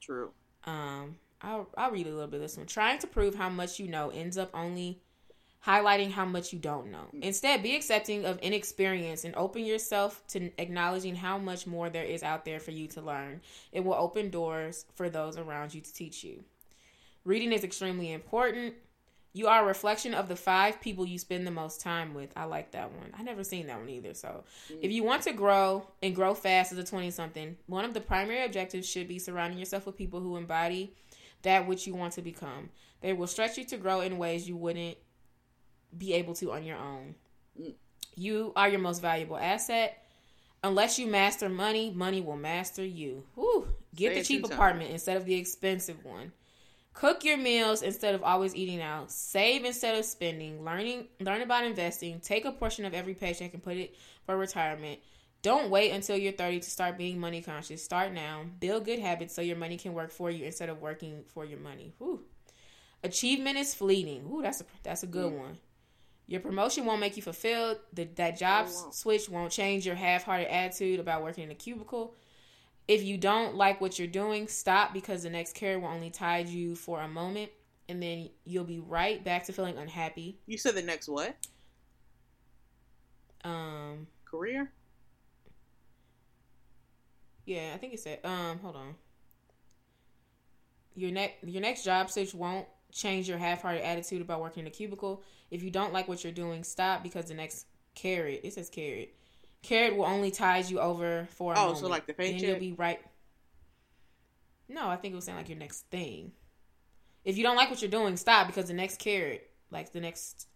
True. Um, I'll I'll read a little bit of this one. Trying to prove how much you know ends up only highlighting how much you don't know. Instead, be accepting of inexperience and open yourself to acknowledging how much more there is out there for you to learn. It will open doors for those around you to teach you. Reading is extremely important. You are a reflection of the five people you spend the most time with. I like that one. I never seen that one either. So, if you want to grow and grow fast as a 20 something, one of the primary objectives should be surrounding yourself with people who embody that which you want to become. They will stretch you to grow in ways you wouldn't be able to on your own. Mm. You are your most valuable asset. Unless you master money, money will master you. Whew. Get Say the cheap apartment instead of the expensive one. Cook your meals instead of always eating out. Save instead of spending. Learning learn about investing. Take a portion of every paycheck and put it for retirement. Don't wait until you're 30 to start being money conscious. Start now. Build good habits so your money can work for you instead of working for your money. Whew. Achievement is fleeting. Ooh, that's a that's a good Mm. one. Your promotion won't make you fulfilled. The, that job switch won't change your half-hearted attitude about working in a cubicle. If you don't like what you're doing, stop because the next career will only tide you for a moment, and then you'll be right back to feeling unhappy. You said the next what? Um, Career? yeah, I think it said. Um, hold on. Your next your next job switch won't change your half-hearted attitude about working in a cubicle. If you don't like what you're doing, stop because the next carrot. It says carrot. Carrot will only tide you over for a minute. Oh, moment. so like the Then you'll be right. No, I think it was saying like your next thing. If you don't like what you're doing, stop because the next carrot, like the next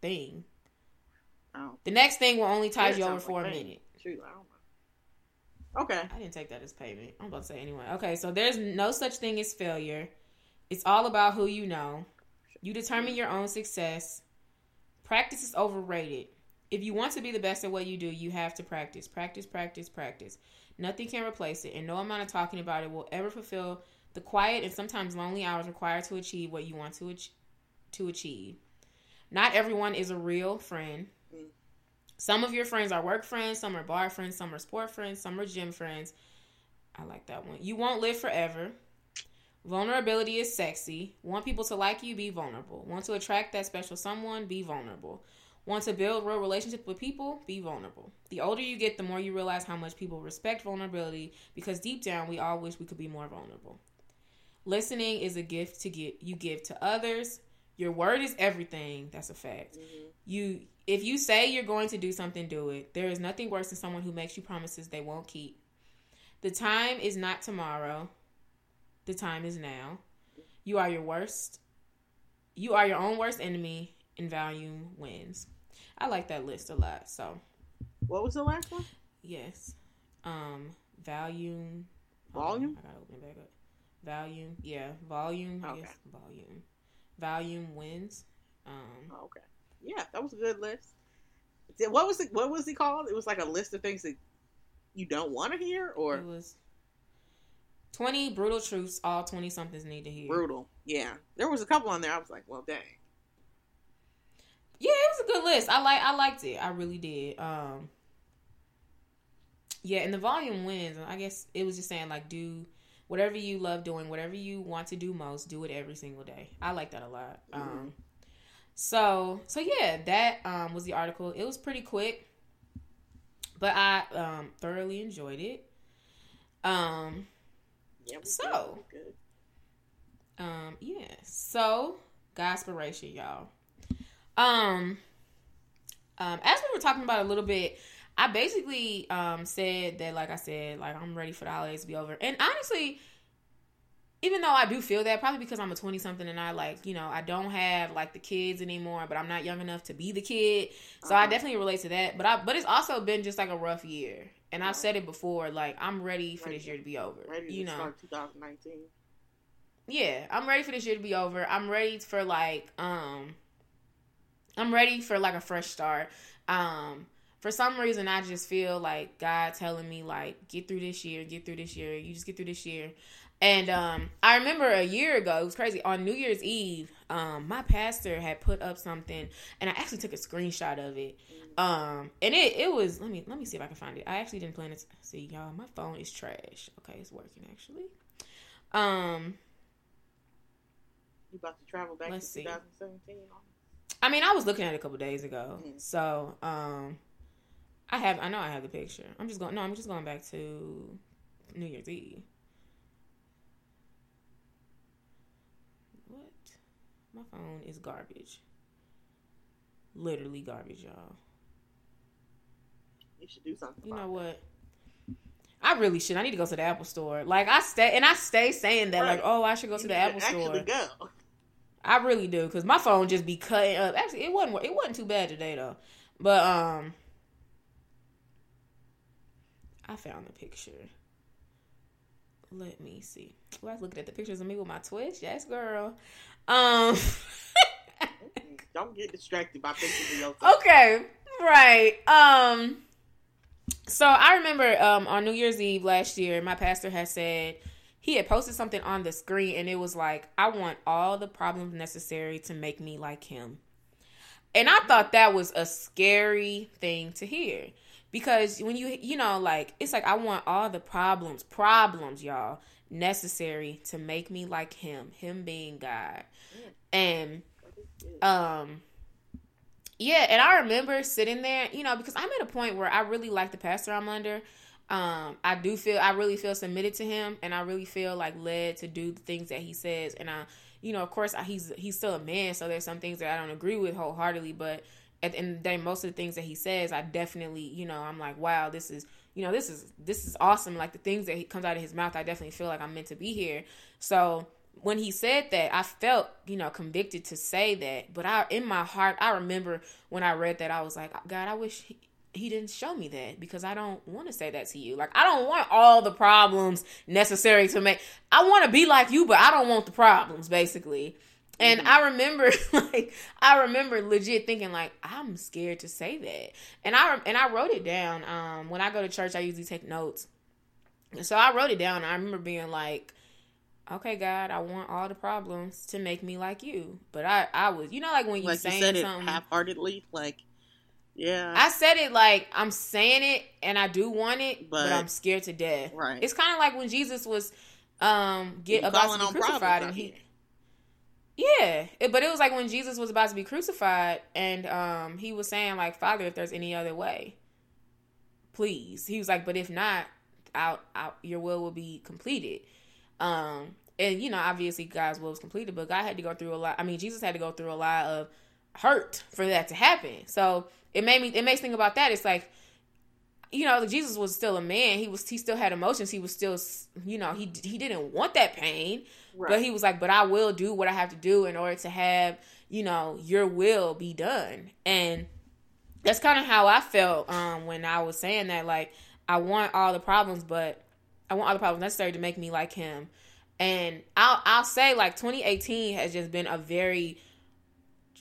thing, Oh. the next thing will only tide you over sounds for like a payment. minute. Shoot, I don't know. Okay. I didn't take that as payment. I'm about to say anyway. Okay, so there's no such thing as failure. It's all about who you know. You determine your own success. Practice is overrated. If you want to be the best at what you do, you have to practice. Practice, practice, practice. Nothing can replace it, and no amount of talking about it will ever fulfill the quiet and sometimes lonely hours required to achieve what you want to ach- to achieve. Not everyone is a real friend. Some of your friends are work friends, some are bar friends, some are sport friends, some are gym friends. I like that one. You won't live forever. Vulnerability is sexy. Want people to like you? Be vulnerable. Want to attract that special someone? Be vulnerable. Want to build real relationships with people? Be vulnerable. The older you get, the more you realize how much people respect vulnerability because deep down we all wish we could be more vulnerable. Listening is a gift to get you give to others. Your word is everything. That's a fact. Mhm. You if you say you're going to do something, do it. There is nothing worse than someone who makes you promises they won't keep. The time is not tomorrow. The time is now. You are your worst. You are your own worst enemy, and value wins. I like that list a lot. So What was the last one? yes, um, volume, Volume? I gotta open it back up. Volume, yeah, volume. Okay. guess volume. Volume wins. Um, Oh, okay. Yeah, that was a good list. What was it? What was he called? It was like a list of things that you don't want to hear, or it was twenty brutal truths. All twenty somethings need to hear. brutal. Yeah, there was a couple on there. I was like, well, dang. Yeah, it was a good list. I like I liked it. I really did. Um Yeah, and the volume wins. I guess it was just saying like do whatever you love doing, whatever you want to do most, do it every single day. I like that a lot. Um so so yeah, that um was the article. It was pretty quick. But I um thoroughly enjoyed it. Um Yeah. So. good. Um, yeah. So, Godspiration, y'all. Um, um, as we were talking about a little bit, I basically um said that, like I said, like I'm ready for the holidays to be over. And honestly, even though I do feel that, probably because I'm a 20 something and I like, you know, I don't have like the kids anymore, but I'm not young enough to be the kid. So I Uh-huh. definitely relate to that. But I, but it's also been just like a rough year. And I've said it before, like I'm ready for Ready this year to be over. Ready you to know, start 2019. yeah, I'm ready for this year to be over. I'm ready for like um I'm ready for like a fresh start. Um for some reason I just feel like God telling me like get through this year, get through this year. You just get through this year. And um I remember a year ago, it was crazy. On New Year's Eve, um my pastor had put up something and I actually took a screenshot of it. Um and it it was let me let me see if I can find it. I actually didn't plan it. See y'all, my phone is trash. Okay, it's working actually. Um You about to travel back Let's to see. 2017? I mean, I was looking at it a couple days ago. Mm. So, um I have I know I have the picture. I'm just going no, I'm just going back to New Year's Eve. What? My phone is garbage. Literally garbage, y'all. You should do something. You know what? I really should. I need to go to the Apple store. Like I stay and I stay saying that, like, oh, I should go You to the Apple actually store. go. I really do because my phone just be cutting up. Actually, it wasn't it wasn't too bad today though, but um, I found the picture. Let me see. Well, I was looking at the pictures of me with my Twitch. Yes, girl. Um. Don't get distracted by pictures of yourself. okay, right. Um. So I remember um on New Year's Eve last year, my pastor had said he had posted something on the screen and it was like, I want all the problems necessary to make me like him. And I thought that was a scary thing to hear. Because when you you know, like it's like I want all the problems, problems, y'all, necessary to make me like him, him being God. And um yeah and i remember sitting there you know because i'm at a point where i really like the pastor i'm under um i do feel i really feel submitted to him and i really feel like led to do the things that he says and i you know of course I, he's he's still a man so there's some things that i don't agree with wholeheartedly but at the end of the day most of the things that he says i definitely you know i'm like wow this is you know this is this is awesome like the things that he comes out of his mouth i definitely feel like i'm meant to be here so when he said that, I felt, you know, convicted to say that. But I, in my heart, I remember when I read that, I was like, God, I wish he, he didn't show me that because I don't want to say that to you. Like, I don't want all the problems necessary to make. I want to be like you, but I don't want the problems, basically. And Mhm. I remember, like, I remember legit thinking, like, I'm scared to say that. And I and I wrote it down. Um, when I go to church, I usually take notes. And so I wrote it down. I remember being like, okay, God, I want all the problems to make me like you. But I, I was, you know, like when you like saying you said it something. half-heartedly, like yeah, I said it like I'm saying it and I do want it, but, But- I'm scared to death. right. It's kind of like when Jesus was um get You about to be crucified and he. Yeah, it- but it was like when Jesus was about to be crucified, and um, he was saying like, "Father, if there's any other way, please." He was like, "But if not, I'll, I'll, your will will be completed." Um, and you know, obviously, God's will was completed, but God had to go through a lot. I mean, Jesus had to go through a lot of hurt for that to happen. So it made me. It makes me think about that. It's like. You know, Jesus was still a man. He was. He still had emotions. He was still. You know, he he didn't want that pain. right. But he was like, but I will do what I have to do in order to have, you know, your will be done. And that's kind of how I felt um, when I was saying that. Like, I want all the problems, but I want all the problems necessary to make me like him. And I'll I'll say like 2018 has just been a very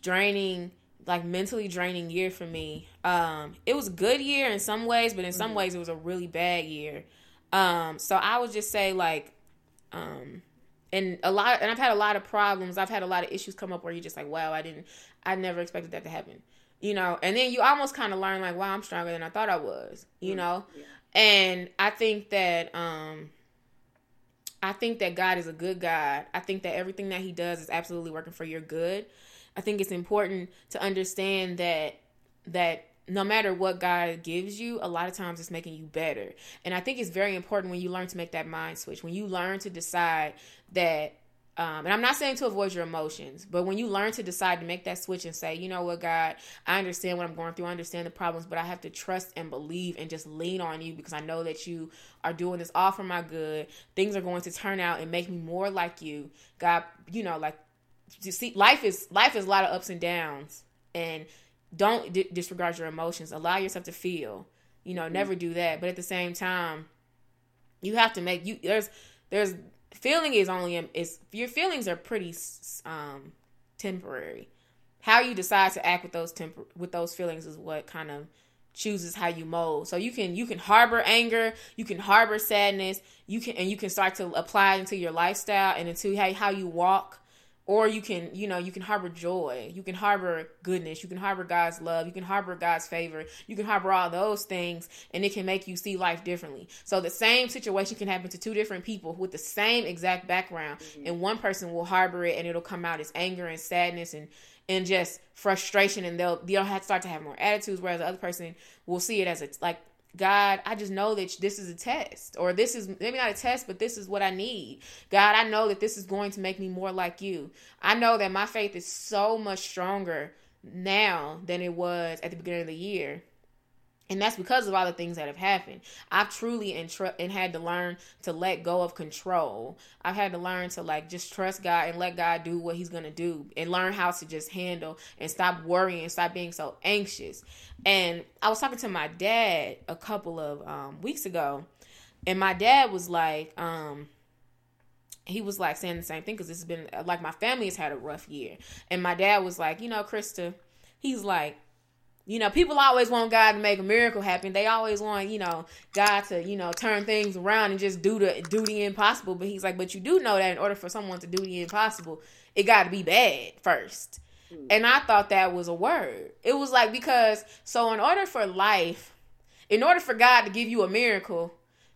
draining, like mentally draining year for me. Um, it was a good year in some ways, but in some Mhm. ways it was a really bad year. Um, so I would just say like, um, and a lot, and I've had a lot of problems. I've had a lot of issues come up where you're just like, wow, I didn't, I never expected that to happen, you know. And then you almost kind of learn like, wow, I'm stronger than I thought I was, you Mm, know. yeah. And I think that um I think that God is a good God. I think that everything that he does is absolutely working for your good. I think it's important to understand that that no matter what God gives you, a lot of times it's making you better. And I think it's very important when you learn to make that mind switch. When you learn to decide that um, and I'm not saying to avoid your emotions, but when you learn to decide to make that switch and say, you know what, God, I understand what I'm going through, I understand the problems, but I have to trust and believe and just lean on you because I know that you are doing this all for my good. Things are going to turn out and make me more like you. God, you know, like you see life is life is a lot of ups and downs and don't di- disregard your emotions. Allow yourself to feel. You know, never do that, but at the same time, you have to make you there's there's feeling is only is your feelings are pretty um temporary. How you decide to act with those tempor- with those feelings is what kind of chooses how you mold. So you can you can harbor anger, you can harbor sadness, you can and you can start to apply into your lifestyle and into how how you walk. Or you can, you know, you can harbor joy. You can harbor goodness. You can harbor God's love. You can harbor God's favor. You can harbor all those things, and it can make you see life differently. So the same situation can happen to two different people with the same exact background, Mhm. and one person will harbor it, and it'll come out as anger and sadness and and just frustration, and they'll they'll have to start to have more attitudes. Whereas the other person will see it as a like God, I just know that this is a test, or this is maybe not a test, but this is what I need. God, I know that this is going to make me more like you. I know that my faith is so much stronger now than it was at the beginning of the year. And that's because of all the things that have happened. I've truly and, and had to learn to let go of control. I've had to learn to like just trust God and let God do what He's gonna do, and learn how to just handle and stop worrying stop being so anxious. And I was talking to my dad a couple of um, weeks ago, and my dad was like, um, he was like saying the same thing because this has been like my family has had a rough year, and my dad was like, you know, Krista, he's like you know, people always want God to make a miracle happen. They always want, you know, God to, you know, turn things around and just do the do the impossible. But he's like, but you do know that in order for someone to do the impossible, it got to be bad first. Hmm. And I thought that was a word. It was like because so in order for life, in order for God to give you a miracle,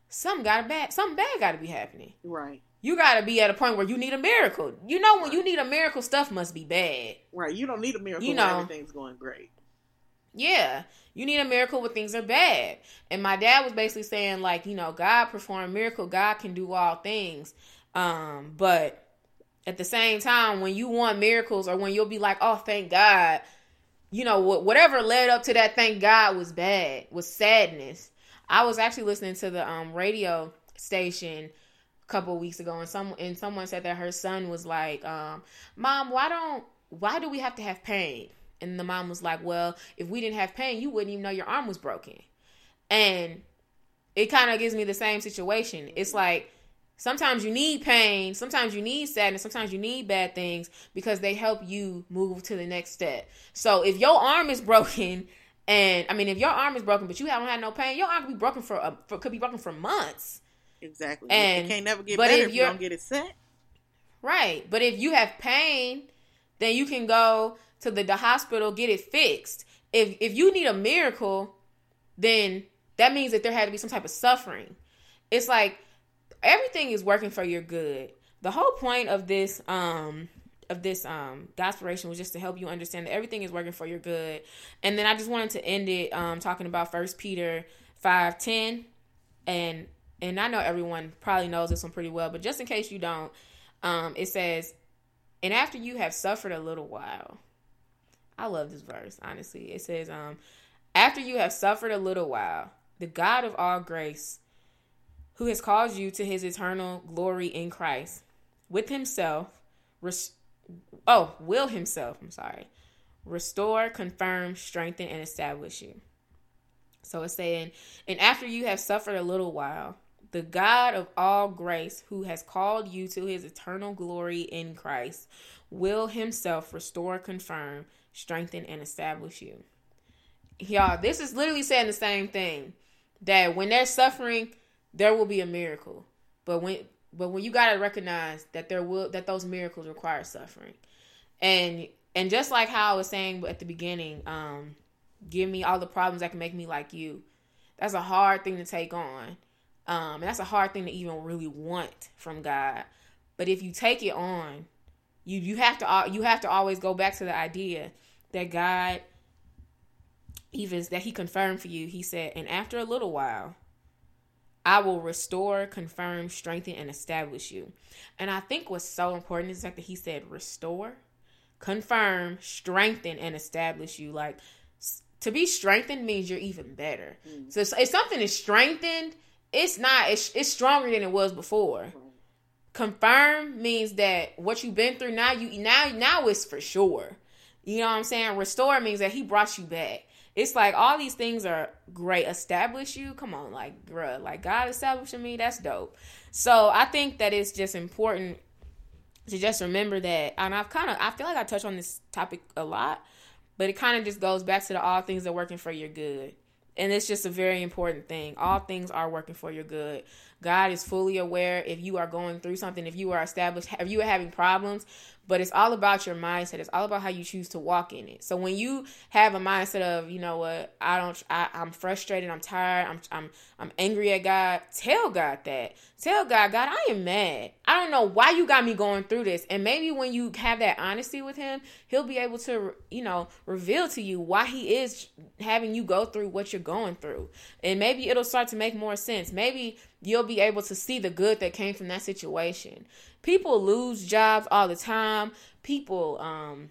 something got bad, something bad got to be happening. Right. You got to be at a point where you need a miracle. You know, when you need a miracle, stuff must be bad. Right. You don't need a miracle You when know. everything's going great. Yeah, you need a miracle when things are bad. And my dad was basically saying, like, you know, God performed miracle, God can do all things. Um, but at the same time, when you want miracles or when you'll be like, oh, thank God, you know, wh- whatever led up to that thank God was bad, was sadness. I was actually listening to the um radio station a couple weeks ago and some and someone said that her son was like, um, Mom, why don't why do we have to have pain? And the mom was like, Well, if we didn't have pain, you wouldn't even know your arm was broken. And it kind of gives me the same situation. It's like sometimes you need pain, sometimes you need sadness, sometimes you need bad things because they help you move to the next step. So if your arm is broken, and I mean, if your arm is broken, but you haven't had no pain, your arm could be broken for, a, for could be broken for months. Exactly. And- it can't never get but better if if you don't get it set. Right. But if you have pain, then you can go to the, the hospital, get it fixed. If if you need a miracle, then that means that there had to be some type of suffering. It's like everything is working for your good. The whole point of this um of this um gospiration was just to help you understand that everything is working for your good. And then I just wanted to end it um talking about first Peter five ten and and I know everyone probably knows this one pretty well, but just in case you don't, um, it says, and after you have suffered a little while, I love this verse, honestly. It says, um, after you have suffered a little while, the God of all grace, who has caused you to his eternal glory in Christ, with himself, res- oh, will himself, I'm sorry, restore, confirm, strengthen, and establish you. So it's saying, and after you have suffered a little while, the God of all grace, who has called you to his eternal glory in Christ, will himself restore, confirm, strengthen, and establish you. Y'all, this is literally saying the same thing. That when they're suffering, there will be a miracle. But when but when you gotta recognize that there will that those miracles require suffering. And and just like how I was saying at the beginning, um, give me all the problems that can make me like you. That's a hard thing to take on. Um, and that's a hard thing to even really want from God. But if you take it on, you you have to you have to always go back to the idea that God even that he confirmed for you. He said, "And after a little while, I will restore, confirm, strengthen, and establish you." And I think what's so important is the fact that he said, "Restore, confirm, strengthen, and establish you." Like to be strengthened means you're even better. Mm. So if something is strengthened, it's not it's, it's stronger than it was before. Confirm means that what you've been through now you now now it's for sure. You know what I'm saying? Restore means that he brought you back. It's like all these things are great. Establish you, come on, like bruh, like God establishing me, that's dope. So I think that it's just important to just remember that. And I've kind of I feel like I touch on this topic a lot, but it kind of just goes back to the all things are working for your good. And it's just a very important thing. All things are working for your good. God is fully aware if you are going through something, if you are established, if you are having problems, but it's all about your mindset. It's all about how you choose to walk in it. So when you have a mindset of, you know what, I don't, I, I'm frustrated, I'm tired, I'm, I'm, I'm angry at God. Tell God that. Tell God, God, I am mad. I don't know why you got me going through this. And maybe when you have that honesty with Him, He'll be able to, you know, reveal to you why He is having you go through what you're going through. And maybe it'll start to make more sense. Maybe you'll be able to see the good that came from that situation. People lose jobs all the time. People um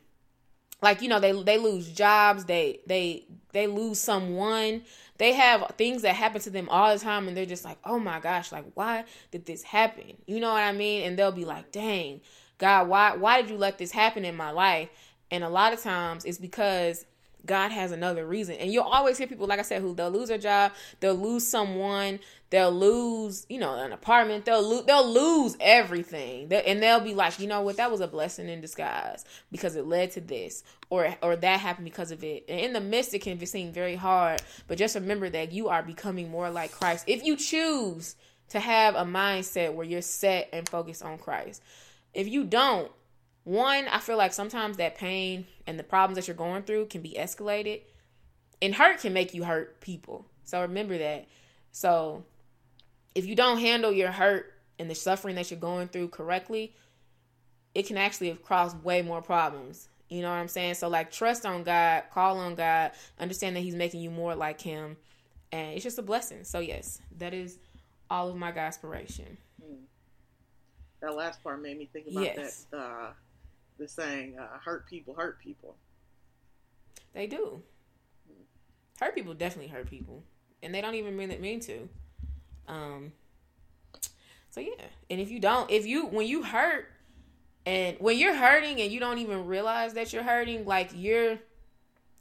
like you know they they lose jobs, they they they lose someone. They have things that happen to them all the time and they're just like, "Oh my gosh, like why did this happen?" You know what I mean? And they'll be like, "Dang, God, why why did you let this happen in my life?" And a lot of times it's because God has another reason. And you'll always hear people, like I said, who they'll lose their job, they'll lose someone, they'll lose, you know, an apartment, they'll lose, they'll lose everything, and they'll be like, you know what, that was a blessing in disguise because it led to this, or or that happened because of it. And in the midst, it can seem very hard, but just remember that you are becoming more like Christ if you choose to have a mindset where you're set and focused on Christ. If you don't, one, I feel like sometimes that pain and the problems that you're going through can be escalated. And hurt can make you hurt people. So remember that. So if you don't handle your hurt and the suffering that you're going through correctly, it can actually cause way more problems. You know what I'm saying? So like trust on God, call on God, understand that He's making you more like Him, and it's just a blessing. So yes, that is all of my aspiration. Hmm. That last part made me think about yes. that uh, the saying, uh, hurt people hurt people. They do. Hurt people definitely hurt people. And they don't even mean it mean to. Um so yeah. And if you don't if you when you hurt and when you're hurting and you don't even realize that you're hurting, like you're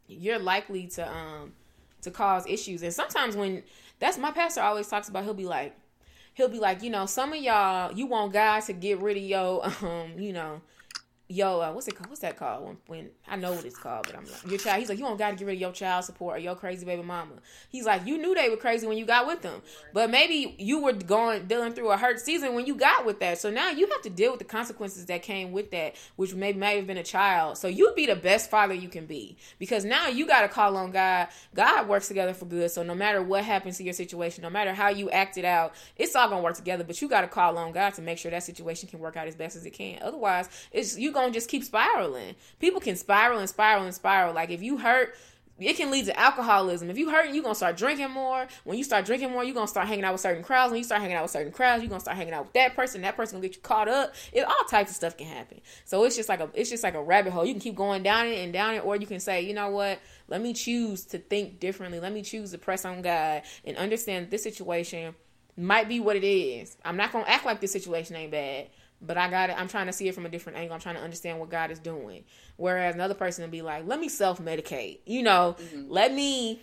you're likely to um to cause issues. And sometimes when that's my pastor always talks about he'll be like he'll be like, you know, some of y'all you want God to get rid of your um, you know, yo, uh, what's it called? What's that called? When, when I know what it's called, but I'm like, your child. He's like, you don't got to get rid of your child support or your crazy baby mama. He's like, you knew they were crazy when you got with them, but maybe you were going dealing through a hurt season when you got with that. So now you have to deal with the consequences that came with that, which maybe may have been a child. So you be the best father you can be because now you got to call on God. God works together for good. So no matter what happens to your situation, no matter how you act it out, it's all gonna work together. But you got to call on God to make sure that situation can work out as best as it can. Otherwise, it's you gonna just keep spiraling. People can spiral and spiral and spiral. Like if you hurt, it can lead to alcoholism. If you hurt, you're gonna start drinking more. When you start drinking more, you're gonna start hanging out with certain crowds. When you start hanging out with certain crowds, you're gonna start hanging out with that person. That person gonna get you caught up. It all types of stuff can happen. So it's just like a it's just like a rabbit hole. You can keep going down it and down it, or you can say, you know what? Let me choose to think differently. Let me choose to press on God and understand this situation might be what it is. I'm not gonna act like this situation ain't bad but I got it. I'm trying to see it from a different angle. I'm trying to understand what God is doing. Whereas another person would be like, let me self medicate, you know, mm-hmm. let me,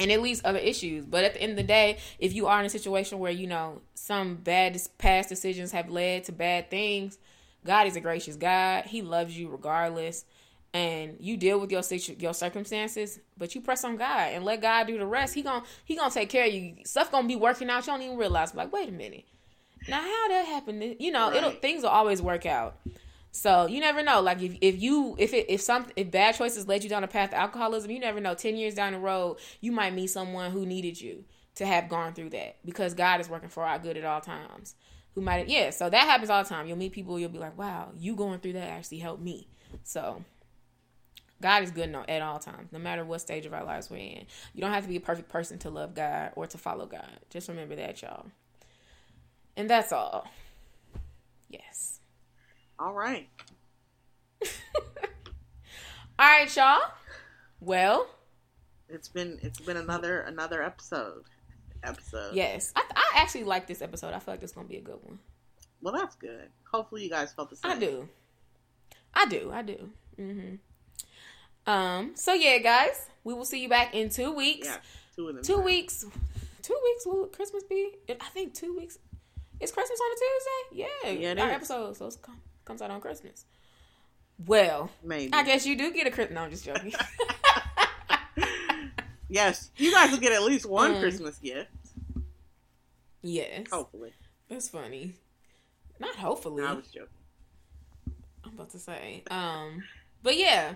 and it leads other issues. But at the end of the day, if you are in a situation where, you know, some bad past decisions have led to bad things, God is a gracious God. He loves you regardless. And you deal with your situ- your circumstances, but you press on God and let God do the rest. He gonna he gonna take care of you. Stuff gonna be working out. You don't even realize. Like, wait a minute, now how that happened? You know, right. it'll things will always work out. So you never know. Like if, if you if it if some if bad choices led you down a path of alcoholism, you never know. Ten years down the road, you might meet someone who needed you to have gone through that because God is working for our good at all times. Who might have, yeah. So that happens all the time. You'll meet people. You'll be like, wow, you going through that actually helped me. So God is good at all times, no matter what stage of our lives we're in. You don't have to be a perfect person to love God or to follow God. Just remember that, y'all. And that's all. Yes. All right. all right, y'all. Well, it's been it's been another another episode. Episode. Yes, I, I actually like this episode. I feel like it's gonna be a good one. Well, that's good. Hopefully, you guys felt the same. I do. I do. I do. Mm-hmm. Um. So yeah, guys, we will see you back in two weeks. Yeah, two. Two weeks. Two weeks. Will Christmas be? I think two weeks. It's Christmas on a Tuesday. Yeah, yeah. Our is. episode so it comes out on Christmas. Well, maybe I guess you do get a Christmas. No, I'm just joking. yes, you guys will get at least one um, Christmas gift. Yes, hopefully. That's funny. Not hopefully. I was joking. I'm about to say. Um, but yeah.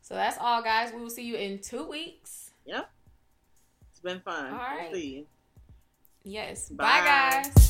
So that's all, guys. We will see you in two weeks. Yep. It's been fun. All right. We'll see you. Yes. Bye, Bye guys.